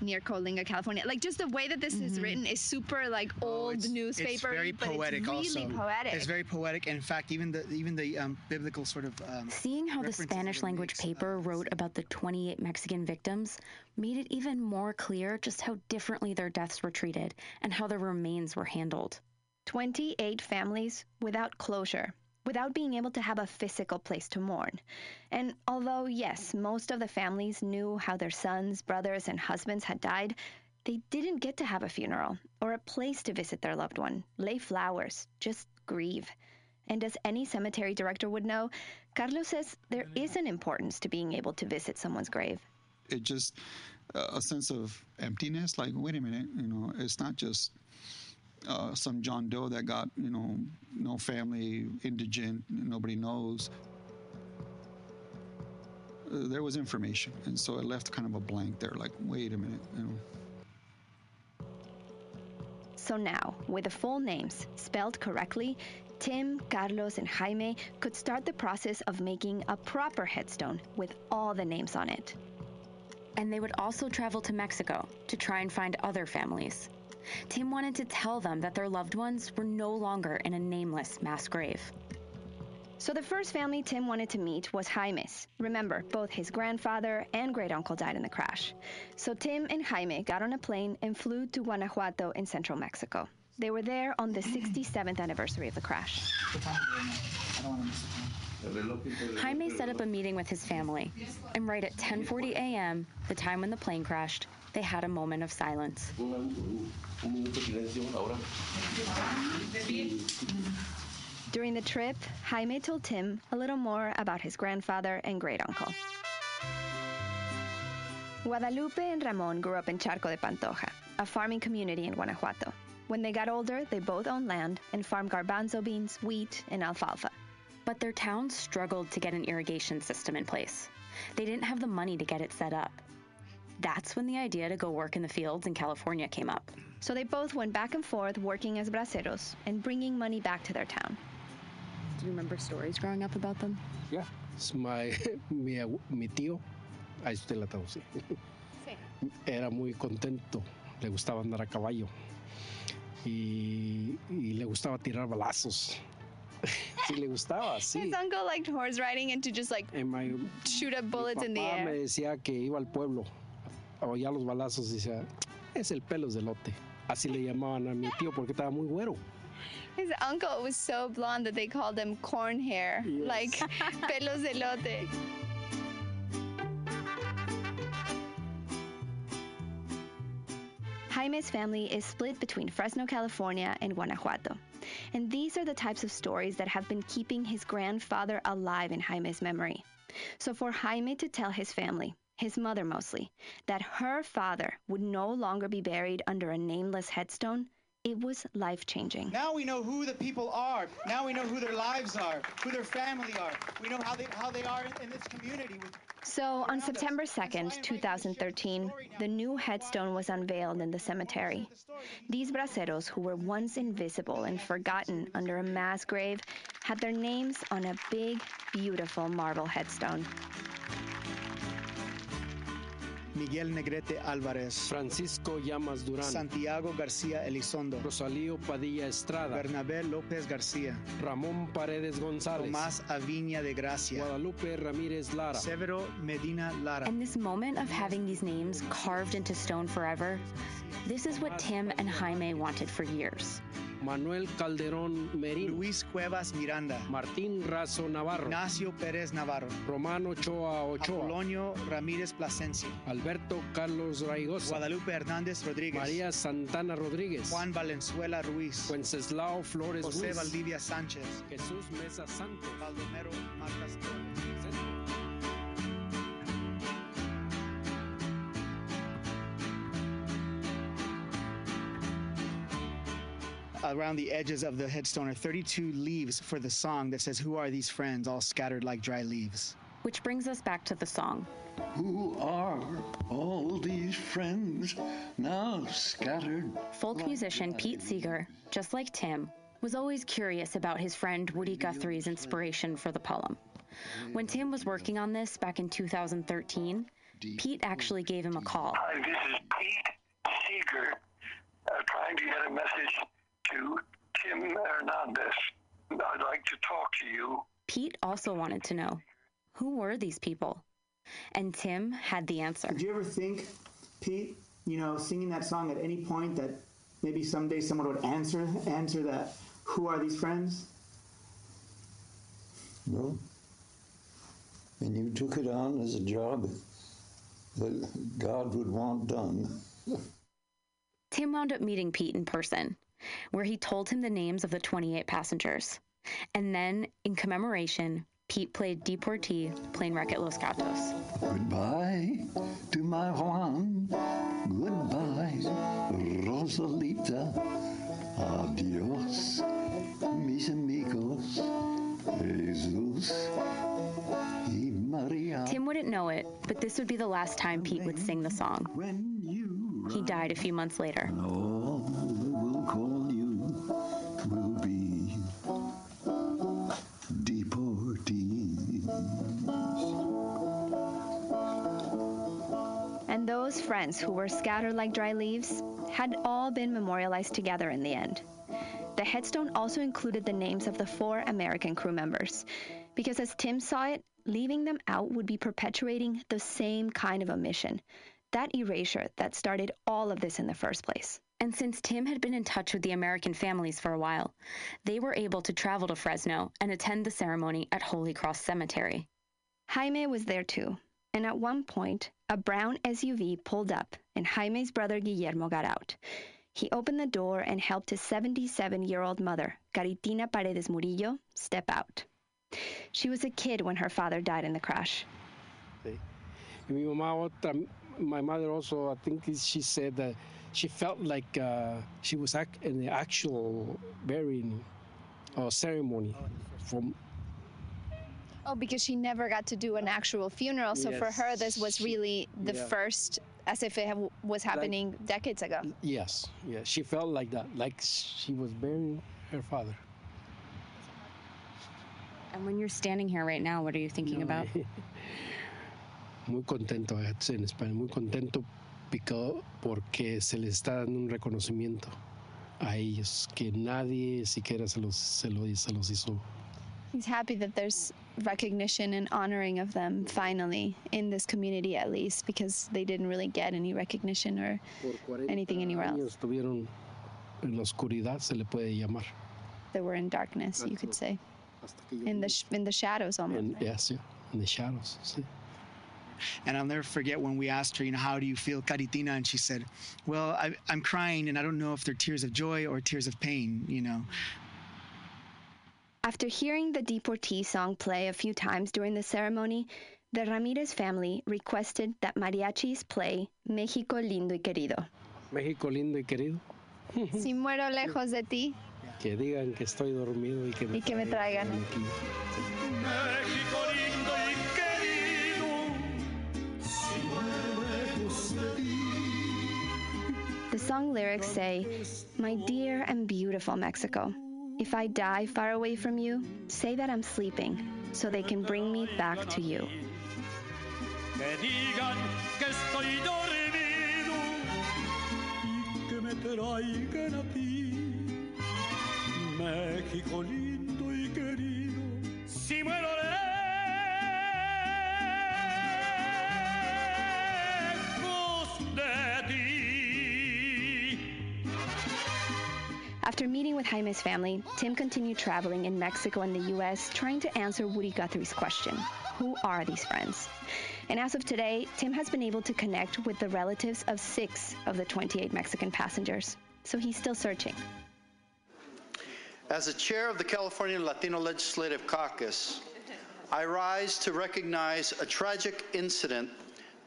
near Coalinga, California. Like just the way that this is written is super like old newspaper, It's very but poetic. it's really also. poetic. It's very poetic. And in fact, even the even the um, biblical sort of. Um, Seeing how the Spanish language makes, paper wrote about the 28 Mexican victims made it even more clear just how differently their deaths were treated and how their remains were handled. 28 families without closure, without being able to have a physical place to mourn. And although, yes, most of the families knew how their sons, brothers, and husbands had died, they didn't get to have a funeral or a place to visit their loved one, lay flowers, just grieve. And as any cemetery director would know, Carlos says there is an importance to being able to visit someone's grave. it just uh, a sense of emptiness. Like, wait a minute, you know, it's not just uh, some John Doe that got, you know, no family, indigent, nobody knows. Uh, there was information, and so it left kind of a blank there. Like, wait a minute, you know. So now, with the full names spelled correctly, Tim, Carlos, and Jaime could start the process of making a proper headstone with all the names on it. And they would also travel to Mexico to try and find other families. Tim wanted to tell them that their loved ones were no longer in a nameless mass grave. So the first family Tim wanted to meet was Jaime's. Remember, both his grandfather and great uncle died in the crash. So Tim and Jaime got on a plane and flew to Guanajuato in central Mexico. They were there on the 67th anniversary of the crash. Jaime set up a meeting with his family, and right at 10:40 a.m., the time when the plane crashed, they had a moment of silence. During the trip, Jaime told Tim a little more about his grandfather and great uncle. Guadalupe and Ramon grew up in Charco de Pantoja, a farming community in Guanajuato. When they got older, they both owned land and farmed garbanzo beans, wheat, and alfalfa. But their town struggled to get an irrigation system in place. They didn't have the money to get it set up. That's when the idea to go work in the fields in California came up. So they both went back and forth working as braceros and bringing money back to their town. Do you remember stories growing up about them? Yeah, Es my, [LAUGHS] mi, abu- mi tío, ahí usted la traducí. Era muy contento, le gustaba andar a caballo y, y le gustaba tirar balazos. [LAUGHS] sí, le gustaba, sí. His uncle liked horse riding and to just like En my- shoot up bullets in the papá me air. decía que iba al pueblo a oír los balazos y decía, es el pelos de lote. Así le llamaban a mi tío porque estaba muy güero. His uncle was so blonde that they called him corn hair, like [LAUGHS] pelos de lote. Jaime's family is split between Fresno, California, and Guanajuato. And these are the types of stories that have been keeping his grandfather alive in Jaime's memory. So for Jaime to tell his family, his mother mostly, that her father would no longer be buried under a nameless headstone, it was life changing. Now we know who the people are. Now we know who their lives are, who their family are. We know how they how they are in, this community. So on September 2nd, 2013, the new headstone was unveiled in the cemetery. These braceros, who were once invisible and forgotten under a mass grave, had their names on a big, beautiful marble headstone. Miguel Negrete Álvarez, Francisco Llamas Durán, Santiago García Elizondo, Rosalío Padilla Estrada, Bernabé López García, Ramón Paredes González, Tomás Aviña de Gracia, Guadalupe Ramírez Lara, Severo Medina Lara. And this moment of having these names carved into stone forever, this is what Tim and Jaime wanted for years. Manuel Calderón Merín, Luis Cuevas Miranda, Martín Razo Navarro, Ignacio Pérez Navarro, Romano Ochoa Ochoa, Apolonio Ramírez Plasencia, Alberto Carlos Raigosa, Guadalupe Hernández Rodríguez, María Santana Rodríguez, Juan Valenzuela Ruiz, Wenceslao Flores José Ruiz, Valdivia Sánchez, Jesús Mesa Santos, Baldomero Marcas Torres. Around the edges of the headstone are 32 leaves for the song that says, Who are these friends, all scattered like dry leaves? Which brings us back to the song. Who are all these friends now scattered? Folk musician Pete Seeger, just like Tim, was always curious about his friend Woody Guthrie's inspiration for the poem. When Tim was working on this back in 2013, Pete actually gave him a call. Hi, this is Pete Seeger, uh, trying to get a message to Tim Hernandez. I'd like to talk to you. Pete also wanted to know who were these people? And Tim had the answer. Did you ever think, Pete, you know, singing that song at any point that maybe someday someone would answer answer that? Who are these friends? No. And you took it on as a job that God would want done. Tim wound up meeting Pete in person, where he told him the names of the 28 passengers. And then, in commemoration, Pete played Deportee, plane Wreck at Los Gatos. Goodbye to my Juan. Goodbye, Rosalita. Adios, mis amigos. Jesus. Tim wouldn't know it, but this would be the last time Pete would sing the song. He died a few months later. Call you will be deportees. And those friends who were scattered like dry leaves had all been memorialized together in the end. The headstone also included the names of the four American crew members, because as Tim saw it, leaving them out would be perpetuating the same kind of omission, that erasure that started all of this in the first place. And since Tim had been in touch with the American families for a while, they were able to travel to Fresno and attend the ceremony at Holy Cross Cemetery. Jaime was there too, and at one point, a brown SUV pulled up and Jaime's brother Guillermo got out. He opened the door and helped his 77 year old mother, Caritina Paredes Murillo, step out. She was a kid when her father died in the crash. Sí. Y mi mamá otra, my mother also, I think she said that she felt like uh, she was ac- in the actual burying uh, ceremony from Oh, because she never got to do an actual funeral. So for her, this was really the yeah. first, as if it ha- was happening decades ago. yes, yes, she felt like that, like she was burying her father. And when you're standing here right now, what are you thinking about? [LAUGHS] Muy contento, I had to say in Spanish, muy contento pico- porque se les está dando un reconocimiento a ellos que nadie siquiera se los, se se los hizo. He's happy that there's recognition and honoring of them finally in this community at least because they didn't really get any recognition or anything anywhere else. Estuvieron en la oscuridad, se le puede llamar. They were in darkness, you could say. In the in the shadows almost. Yes, yeah, in the shadows, sí. And I'll never forget when we asked her, you know, how do you feel, Caritina? And she said, well, I, I'm crying and I don't know if they're tears of joy or tears of pain, you know. After hearing the Deportee song play a few times during the ceremony, the Ramirez family requested that mariachis play México lindo y querido. México lindo y querido. [LAUGHS] Si muero lejos de ti, Que digan que estoy dormido y que me, Y que me traigan. México song lyrics say, My dear and beautiful Mexico, if I die far away from you, say that I'm sleeping so they can bring me back to you. Que digan que estoy dormido y que me traigan a ti. México lindo y querido, si muero After meeting with Jaime's family, Tim continued traveling in Mexico and the US trying to answer Woody Guthrie's question Who are these friends? And as of today, Tim has been able to connect with the relatives of six of the 28 Mexican passengers. So he's still searching. As the chair of the California Latino Legislative Caucus, I rise to recognize a tragic incident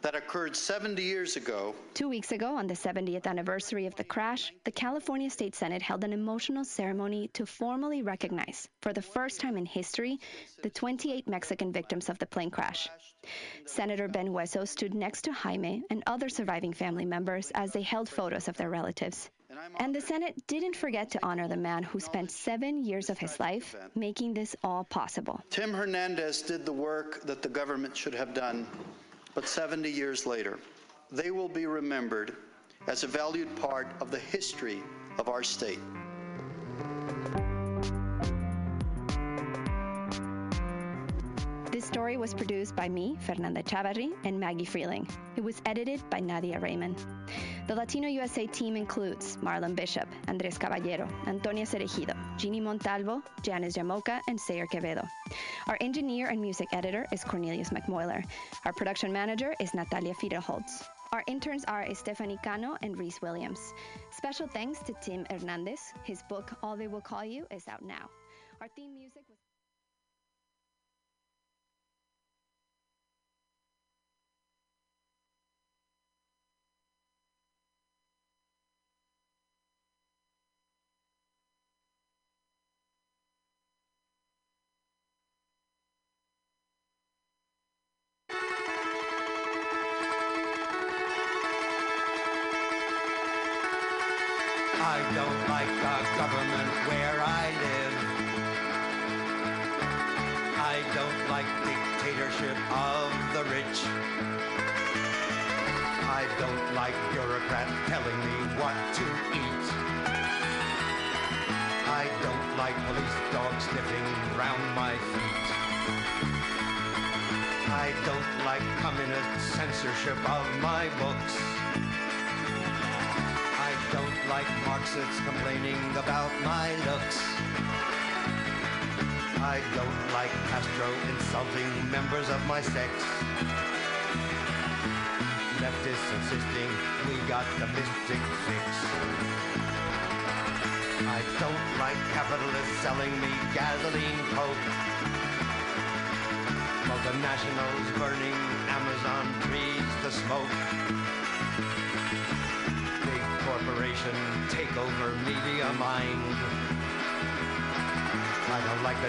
that occurred 70 years ago Two weeks ago, on the 70th anniversary of the crash, the California State Senate held an emotional ceremony to formally recognize, for the first time in history, the 28 Mexican victims of the plane crash. Senator Ben Hueso stood next to Jaime and other surviving family members as they held photos of their relatives. And the Senate didn't forget to honor the man who spent seven years of his life making this all possible. Tim Hernandez did the work that the government should have done, but 70 years later, they will be remembered as a valued part of the history of our state. Story was produced by me, Fernanda Echávarri, and Maggie Freleng. It was edited by Nadia Reiman. The Latino USA team includes Marlon Bishop, Andres Caballero, Antonia Cereijido, Jeanne Montalvo, Janice Llamoca, and Sayre Quevedo. Our engineer and music editor is Cornelius McMoiler. Our production manager is Natalia Fidelholtz. Our interns are Stephanie Cano and Reese Williams. Special thanks to Tim Hernandez. His book, All They Will Call You, is out now. Our theme music was.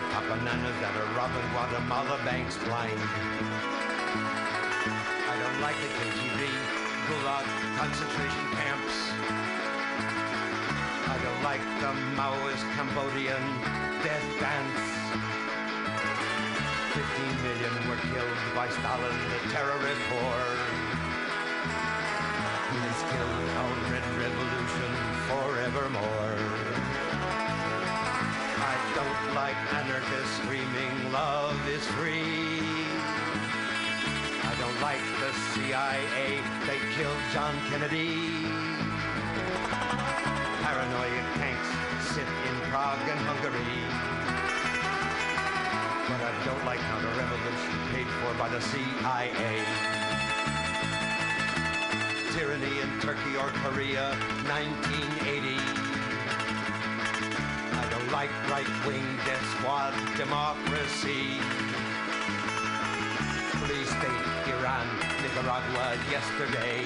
Don't like the that are robbing Guatemala banks blind. I don't like the KGB, Gulag concentration camps. I don't like the Maoist Cambodian death dance. 15 million were killed by Stalin, the terrorist horde. He has killed our red revolution forevermore. Don't like anarchists screaming love is free. I don't like the CIA, they killed John Kennedy. Paranoid tanks sit in Prague and Hungary. But I don't like how the revolution paid for by the CIA. Tyranny in Turkey or Korea, 1980. Like right-wing death squad democracy. Police state, Iran, Nicaragua, yesterday.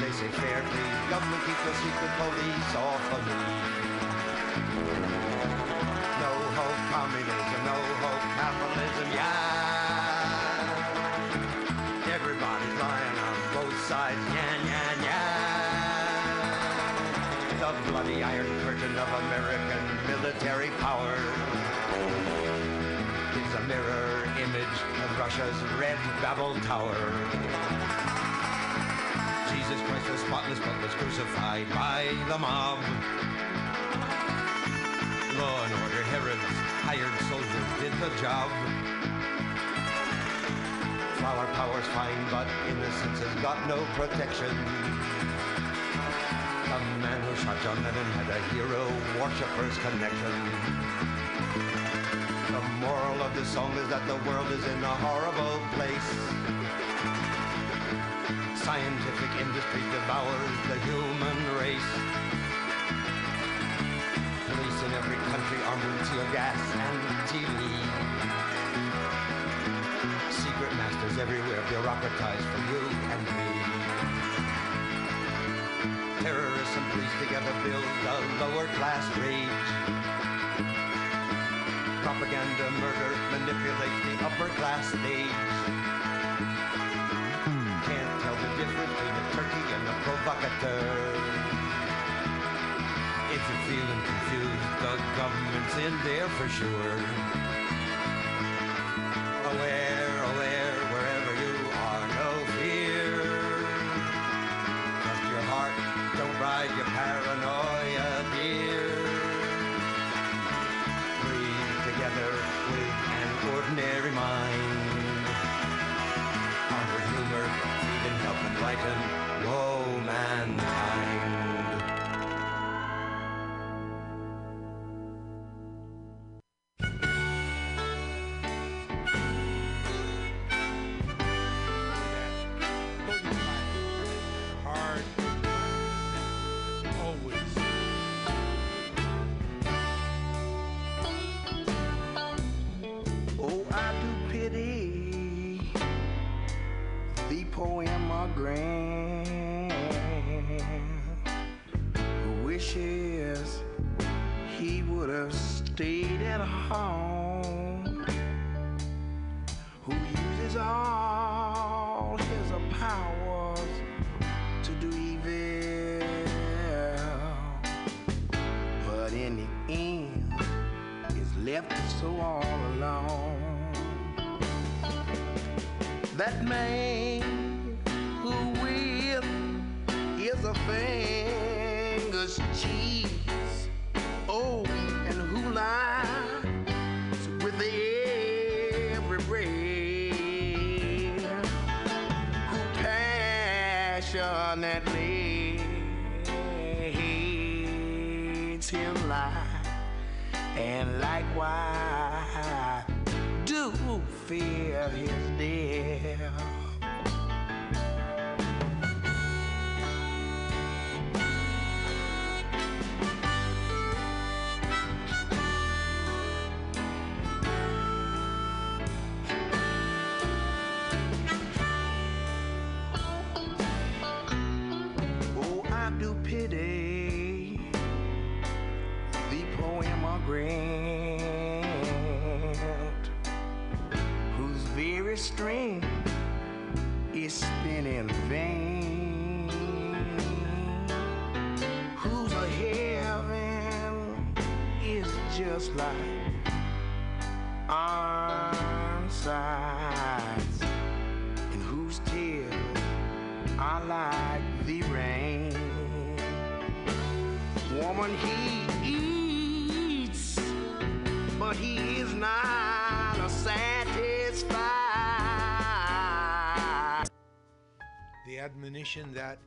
They say fair, please, government keep the secret police off of me. American military power is a mirror image of Russia's red Babel Tower. Jesus Christ was spotless but was crucified by the mob. Law and order, Herod's hired soldiers did the job. Flower power's fine, but innocence has got no protection. Who shot had a hero worshipper's connection. The moral of the song is that the world is in a horrible place. Scientific industry devours the human race. Police in every country armed with tear gas and TV. Secret masters everywhere bureaucratized for you and police together build a lower class rage. Propaganda, murder manipulates the upper class stage. Can't tell the difference between a turkey and a provocateur. If you're feeling confused, the government's in there for sure. Finger's cheese, oh, and lies with every breath, who passionately hates his life and likewise do fear his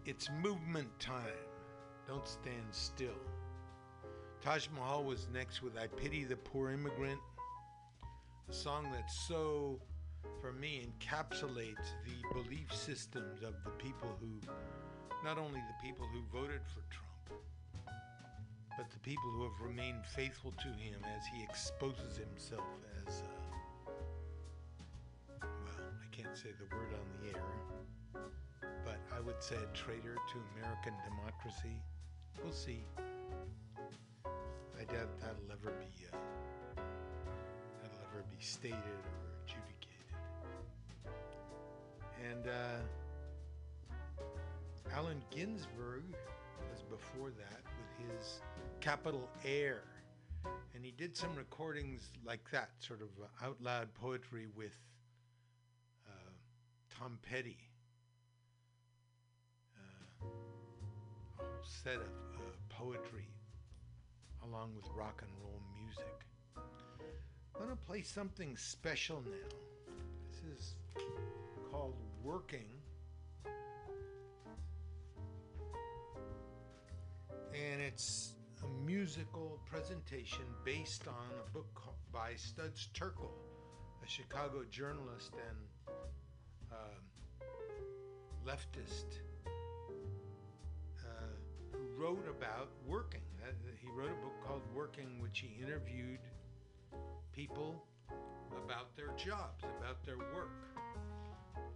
it's movement time. Don't stand still. Taj Mahal was next with I Pity the Poor Immigrant, a song that so, for me, encapsulates the belief systems of the people who, not only the people who voted for Trump, but the people who have remained faithful to him as he exposes himself as, uh, well, I can't say the word on the air, but I would say a traitor to American democracy. We'll see. I doubt that'll ever be uh, that'll ever be stated or adjudicated. And uh, Allen Ginsberg was before that with his Capitol Air, and he did some recordings like that, sort of uh, out loud poetry with uh, Tom Petty. Set of uh, poetry along with rock and roll music. I'm going to play something special now. This is called Working. And it's a musical presentation based on a book by Studs Terkel, a Chicago journalist and leftist uh, who wrote about working. Uh, he wrote a book called Working, which he interviewed people about their jobs, about their work.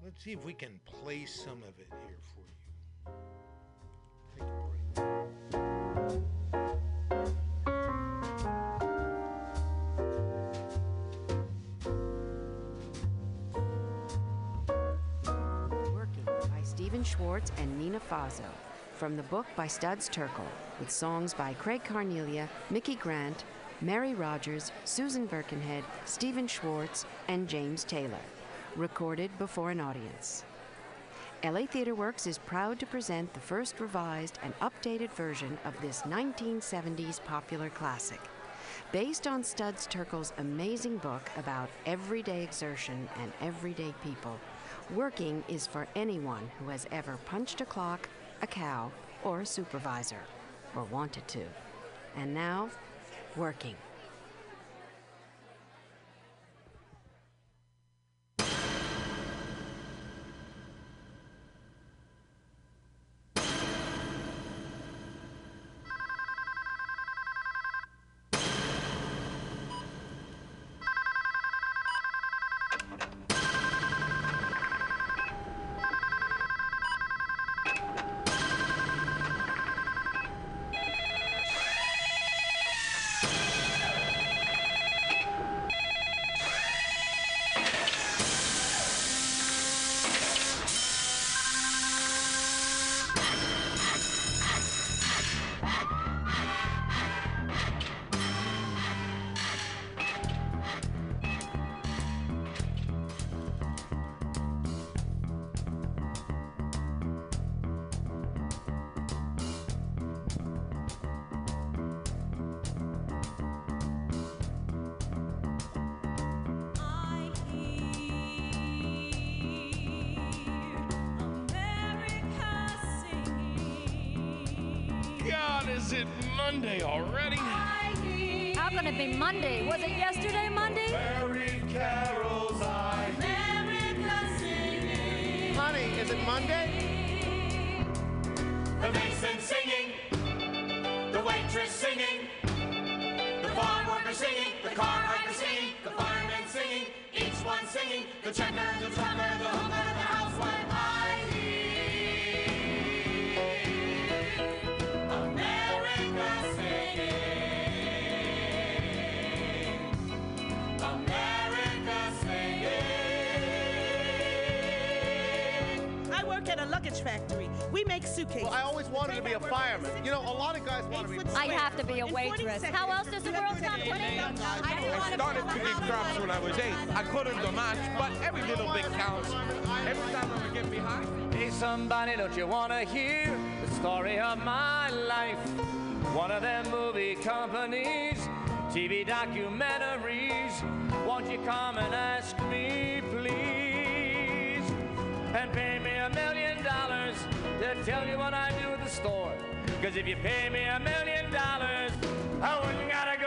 Let's see if we can play some of it here for you. Working by Stephen Schwartz and Nina Faso. From the book by Studs Terkel, with songs by Craig Carnelia, Mickey Grant, Mary Rogers, Susan Birkenhead, Stephen Schwartz, and James Taylor. Recorded before an audience. LA Theatre Works is proud to present the first revised and updated version of this 1970s popular classic. Based on Studs Terkel's amazing book about everyday exertion and everyday people, Working is for anyone who has ever punched a clock, a cow, or a supervisor, or wanted to. And now, Working. Monday already? How can it be Monday? Was guys want to be. I have to be a waitress. How else does the world stop winning? I started picking crops when I was eight. I couldn't do much, but every little bit counts. Every time I would get behind. Hey, somebody, don't you want to hear the story of my life? One of them movie companies, TV documentaries. Won't you come and ask me, please? And pay me a million dollars to tell you what I do at the store. Cause if you pay me a million dollars, I wouldn't gotta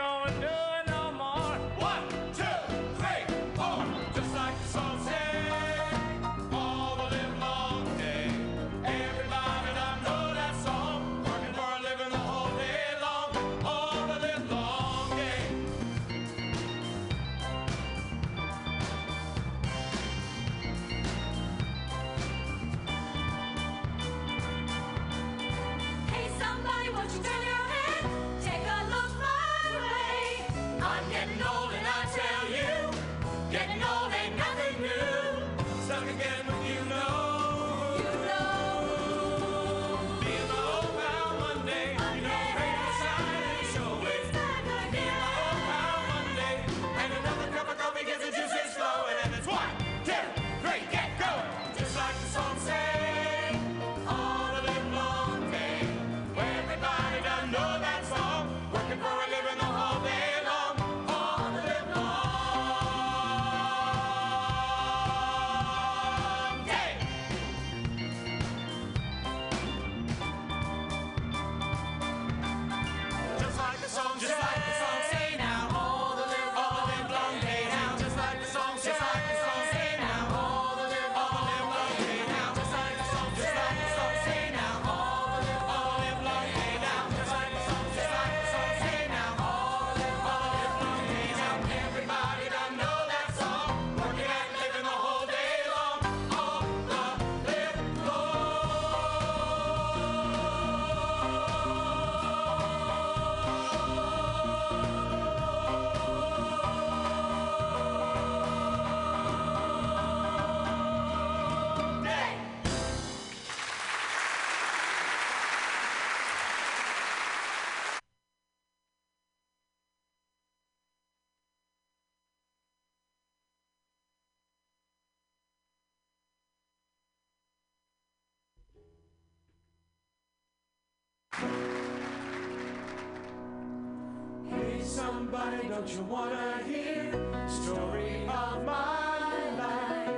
somebody, don't you wanna hear story of my life?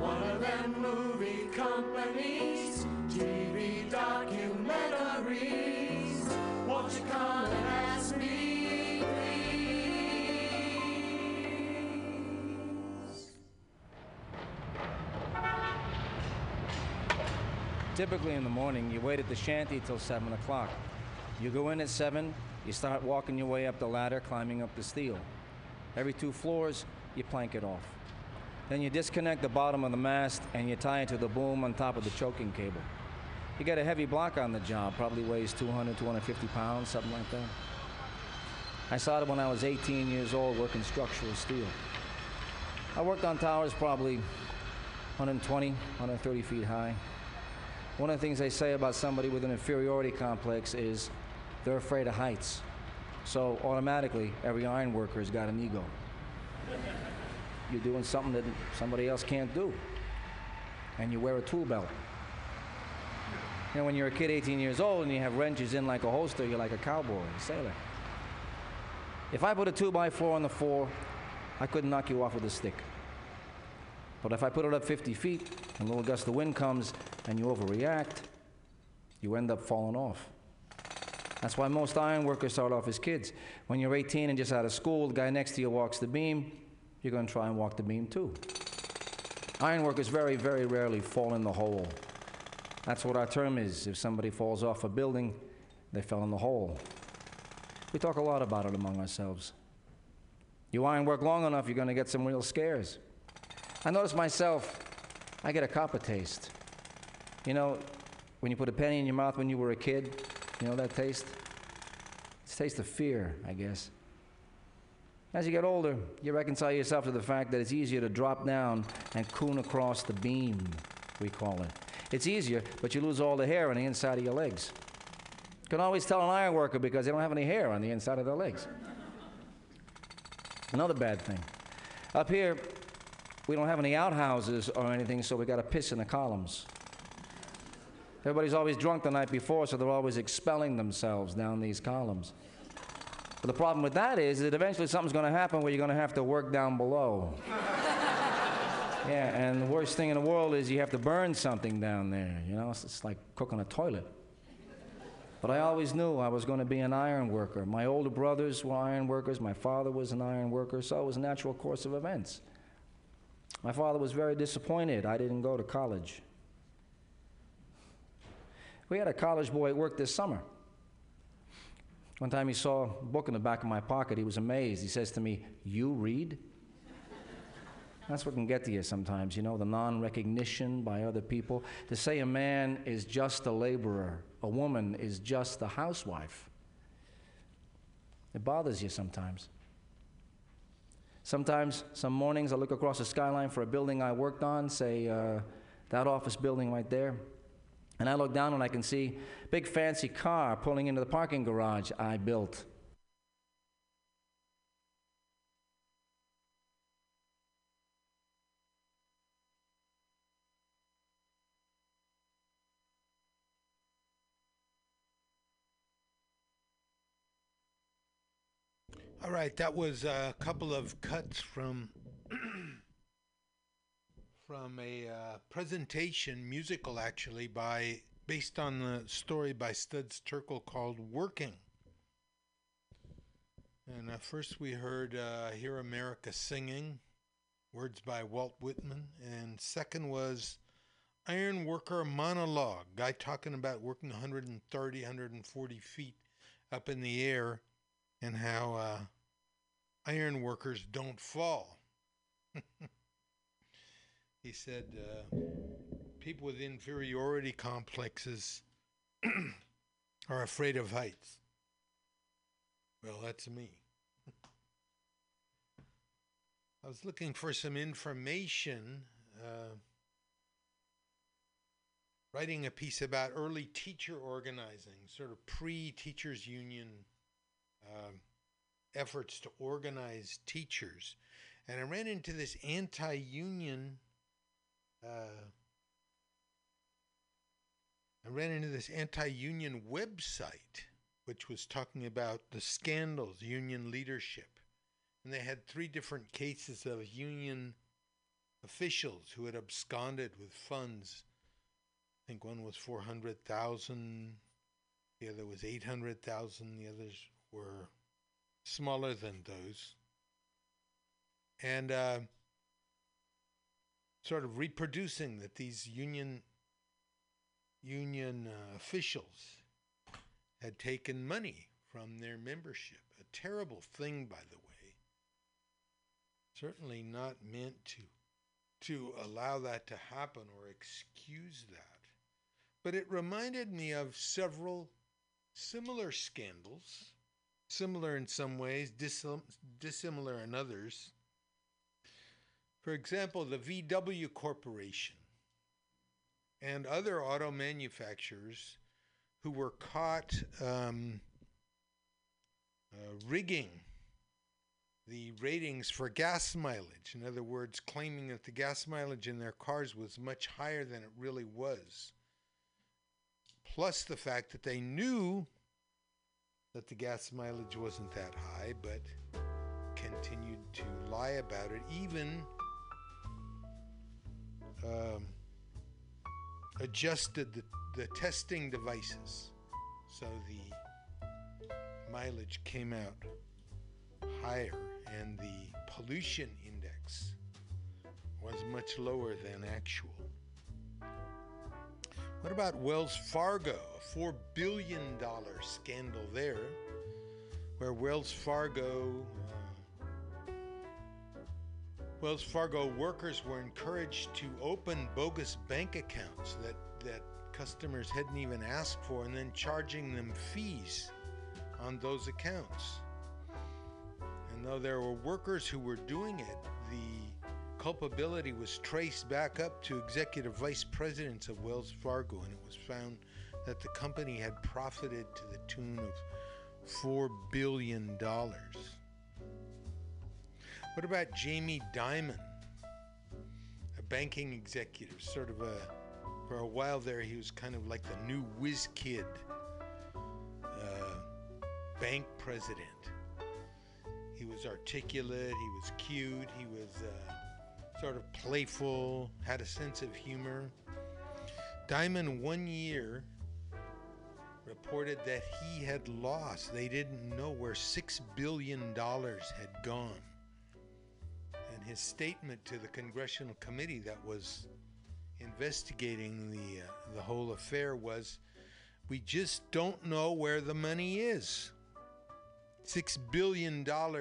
One of them movie companies, TV documentaries. Won't you come and ask me, please? Typically in the morning, you wait at the shanty till 7 o'clock. You go in at 7, you start walking your way up the ladder, climbing up the steel. Every two floors, you plank it off. Then you disconnect the bottom of the mast and you tie it to the boom on top of the choking cable. You get a heavy block on the job, probably weighs 200, 250 pounds, something like that. I started when I was 18 years old working structural steel. I worked on towers probably 120, 130 feet high. One of the things they say about somebody with an inferiority complex is they're afraid of heights. So automatically, every iron worker's got an ego. You're doing something that somebody else can't do. And you wear a tool belt. You know, when you're a kid 18 years old and you have wrenches in like a holster, you're like a cowboy, a sailor. If I put a 2 by 4 on the floor, I couldn't knock you off with a stick. But if I put it up 50 feet and a little gust of wind comes and you overreact, you end up falling off. That's why most iron workers start off as kids. When you're 18 and just out of school, the guy next to you walks the beam, you're going to try and walk the beam too. Iron workers very, very rarely fall in the hole. That's what our term is. If somebody falls off a building, they fell in the hole. We talk a lot about it among ourselves. You iron work long enough, you're going to get some real scares. I notice myself, I get a copper taste. You know, when you put a penny in your mouth when you were a kid, you know that taste? It's taste of fear, I guess. As you get older, you reconcile yourself to the fact that it's easier to drop down and coon across the beam, we call it. It's easier, but you lose all the hair on the inside of your legs. You can always tell an iron worker because they don't have any hair on the inside of their legs. Another bad thing. Up here, we don't have any outhouses or anything, so we got to piss in the columns. Everybody's always drunk the night before, so they're always expelling themselves down these columns. But the problem with that is that eventually something's going to happen where you're going to have to work down below. yeah, and the worst thing in the world is you have to burn something down there. You know, it's, it's like cooking a toilet. But I always knew I was going to be an iron worker. My older brothers were iron workers. My father was an iron worker, so it was a natural course of events. My father was very disappointed I didn't go to college. We had a college boy at work this summer. One time he saw a book in the back of my pocket. He was amazed. He says to me, You read? That's what can get to you sometimes, you know, the non recognition by other people. To say a man is just a laborer, a woman is just a housewife, it bothers you sometimes. Sometimes, some mornings, I look across the skyline for a building I worked on, say uh, that office building right there. And I look down and I can see big fancy car pulling into the parking garage I built. All right, that was a couple of cuts from from a uh, presentation, musical actually, by based on the story by Studs Terkel called "Working." And uh, first we heard uh, "Hear America Singing," words by Walt Whitman, and second was "Iron Worker Monologue," guy talking about working 130, 140 feet up in the air and how uh, iron workers don't fall. [LAUGHS] he said uh, people with inferiority complexes [CLEARS THROAT] are afraid of heights. Well, that's me. I was looking for some information, uh, writing a piece about early teacher organizing, sort of pre teachers' union um, efforts to organize teachers. And I ran into this anti union. Uh, I ran into this anti union website, which was talking about the scandals, union leadership. And they had three different cases of union officials who had absconded with funds. I think one was 400,000, the other was 800,000, the others were smaller than those. And uh, sort of reproducing that these union union uh, officials had taken money from their membership. A terrible thing, by the way. Certainly not meant to to allow that to happen or excuse that. But it reminded me of several similar scandals, similar in some ways, dissim- dissimilar in others. For example, the VW Corporation and other auto manufacturers who were caught um, uh, rigging the ratings for gas mileage. In other words, claiming that the gas mileage in their cars was much higher than it really was. Plus the fact that they knew that the gas mileage wasn't that high, but continued to lie about it, even um, adjusted the, the testing devices so the mileage came out higher and the pollution index was much lower than actual. What about Wells Fargo? A $4 billion scandal there, where Wells Fargo. Uh, Wells Fargo workers were encouraged to open bogus bank accounts that, that customers hadn't even asked for and then charging them fees on those accounts. And though there were workers who were doing it, the culpability was traced back up to executive vice presidents of Wells Fargo, and it was found that the company had profited to the tune of $4 billion. What about Jamie Dimon, a banking executive, sort of a, for a while there, he was kind of like the new whiz kid uh, bank president. He was articulate, he was cute, he was uh, sort of playful, had a sense of humor. Dimon, one year, reported that he had lost. They didn't know where $6 billion had gone. And his statement to the congressional committee that was investigating the, uh, the whole affair was we just don't know where the money is. $6 billion now.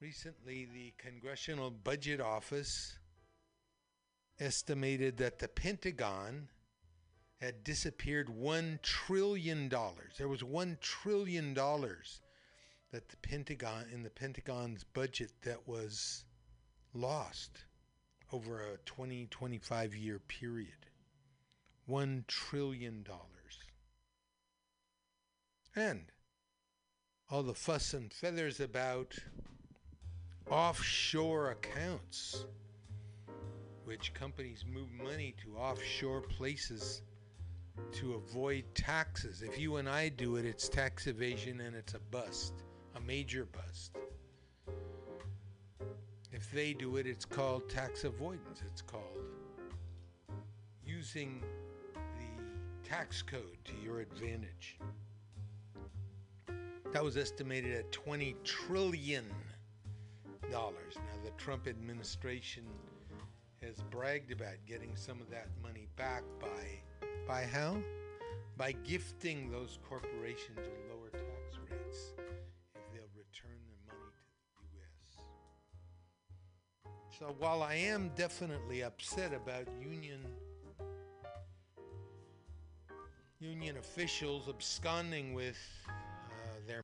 Recently, the Congressional Budget Office estimated that the Pentagon had disappeared $1 trillion. There was $1 trillion that the Pentagon, in the Pentagon's budget, that was lost over a 20, 25 year period. $1 trillion. And all the fuss and feathers about offshore accounts, which companies move money to offshore places to avoid taxes. If you and I do it, it's tax evasion and it's a bust, a major bust. If they do it, it's called tax avoidance. It's called using the tax code to your advantage. That was estimated at 20 trillion dollars. Now the Trump administration has bragged about getting some of that money back by by how? By gifting those corporations with So while I am definitely upset about union union officials absconding with uh, their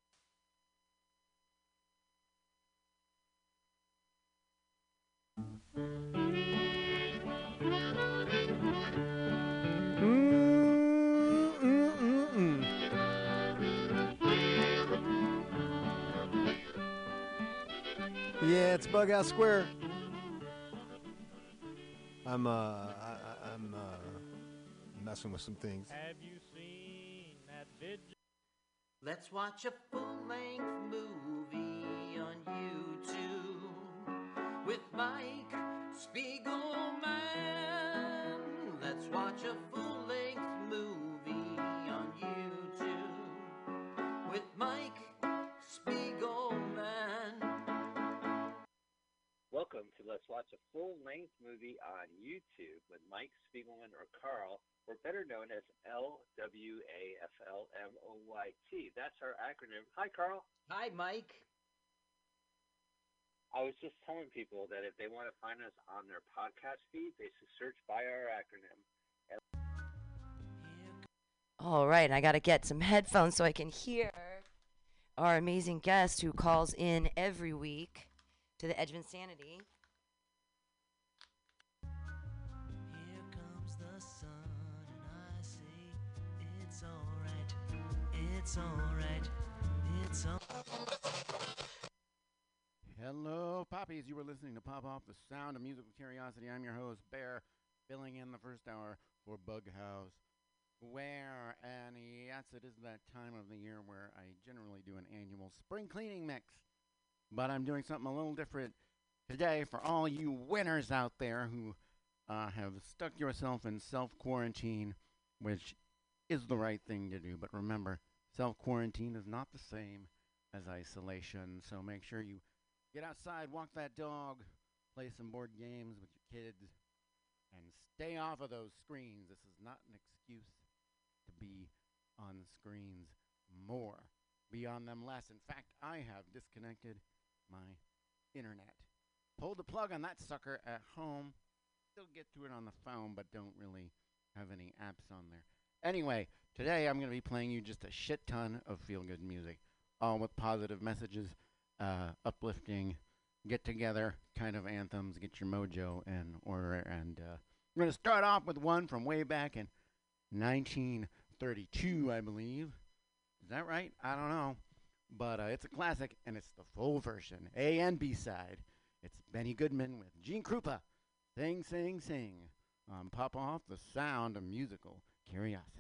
Yeah, it's Bughouse Square. I'm uh, I, I- I'm uh, messing with some things. Have you seen that video? Let's watch a full-length movie on YouTube with Mike Spiegelman. Welcome to Let's Watch a Full Length Movie on YouTube with Mike Spiegelman or Carl, or better known as L W A F L M O Y T. That's our acronym. Hi, Carl. Hi, Mike. I was just telling people that if they want to find us on their podcast feed, they should search by our acronym. All right, I got to get some headphones so I can hear our amazing guest who calls in every week to the Edge of Insanity. It's alright. It's alright. It's alright. Hello, Poppies. You were listening to Pop Off the Sound of Musical Curiosity. I'm your host, Bear, filling in the first hour for Bug House. Where, and yes, it is that time of the year where I generally do an annual spring cleaning mix. But I'm doing something a little different today for all you winners out there who uh, have stuck yourself in self quarantine, which is the right thing to do. But remember, self quarantine is not the same as isolation. So make sure you get outside, walk that dog, play some board games with your kids, and stay off of those screens. This is not an excuse to be on screens more, be on them less. In fact, I have disconnected my internet. Pulled the plug on that sucker at home. Still get to it on the phone, but don't really have any apps on there. Anyway, today I'm going to be playing you just a shit ton of feel good music, all with positive messages, uh, uplifting, get together kind of anthems. Get your mojo in order. And uh, we're going to start off with one from way back in 1932, I believe. Is that right? I don't know. But uh, it's a classic, and it's the full version, A and B side. It's Benny Goodman with Gene Krupa. Sing, sing, sing. Um, pop off the sound of musical curiosity.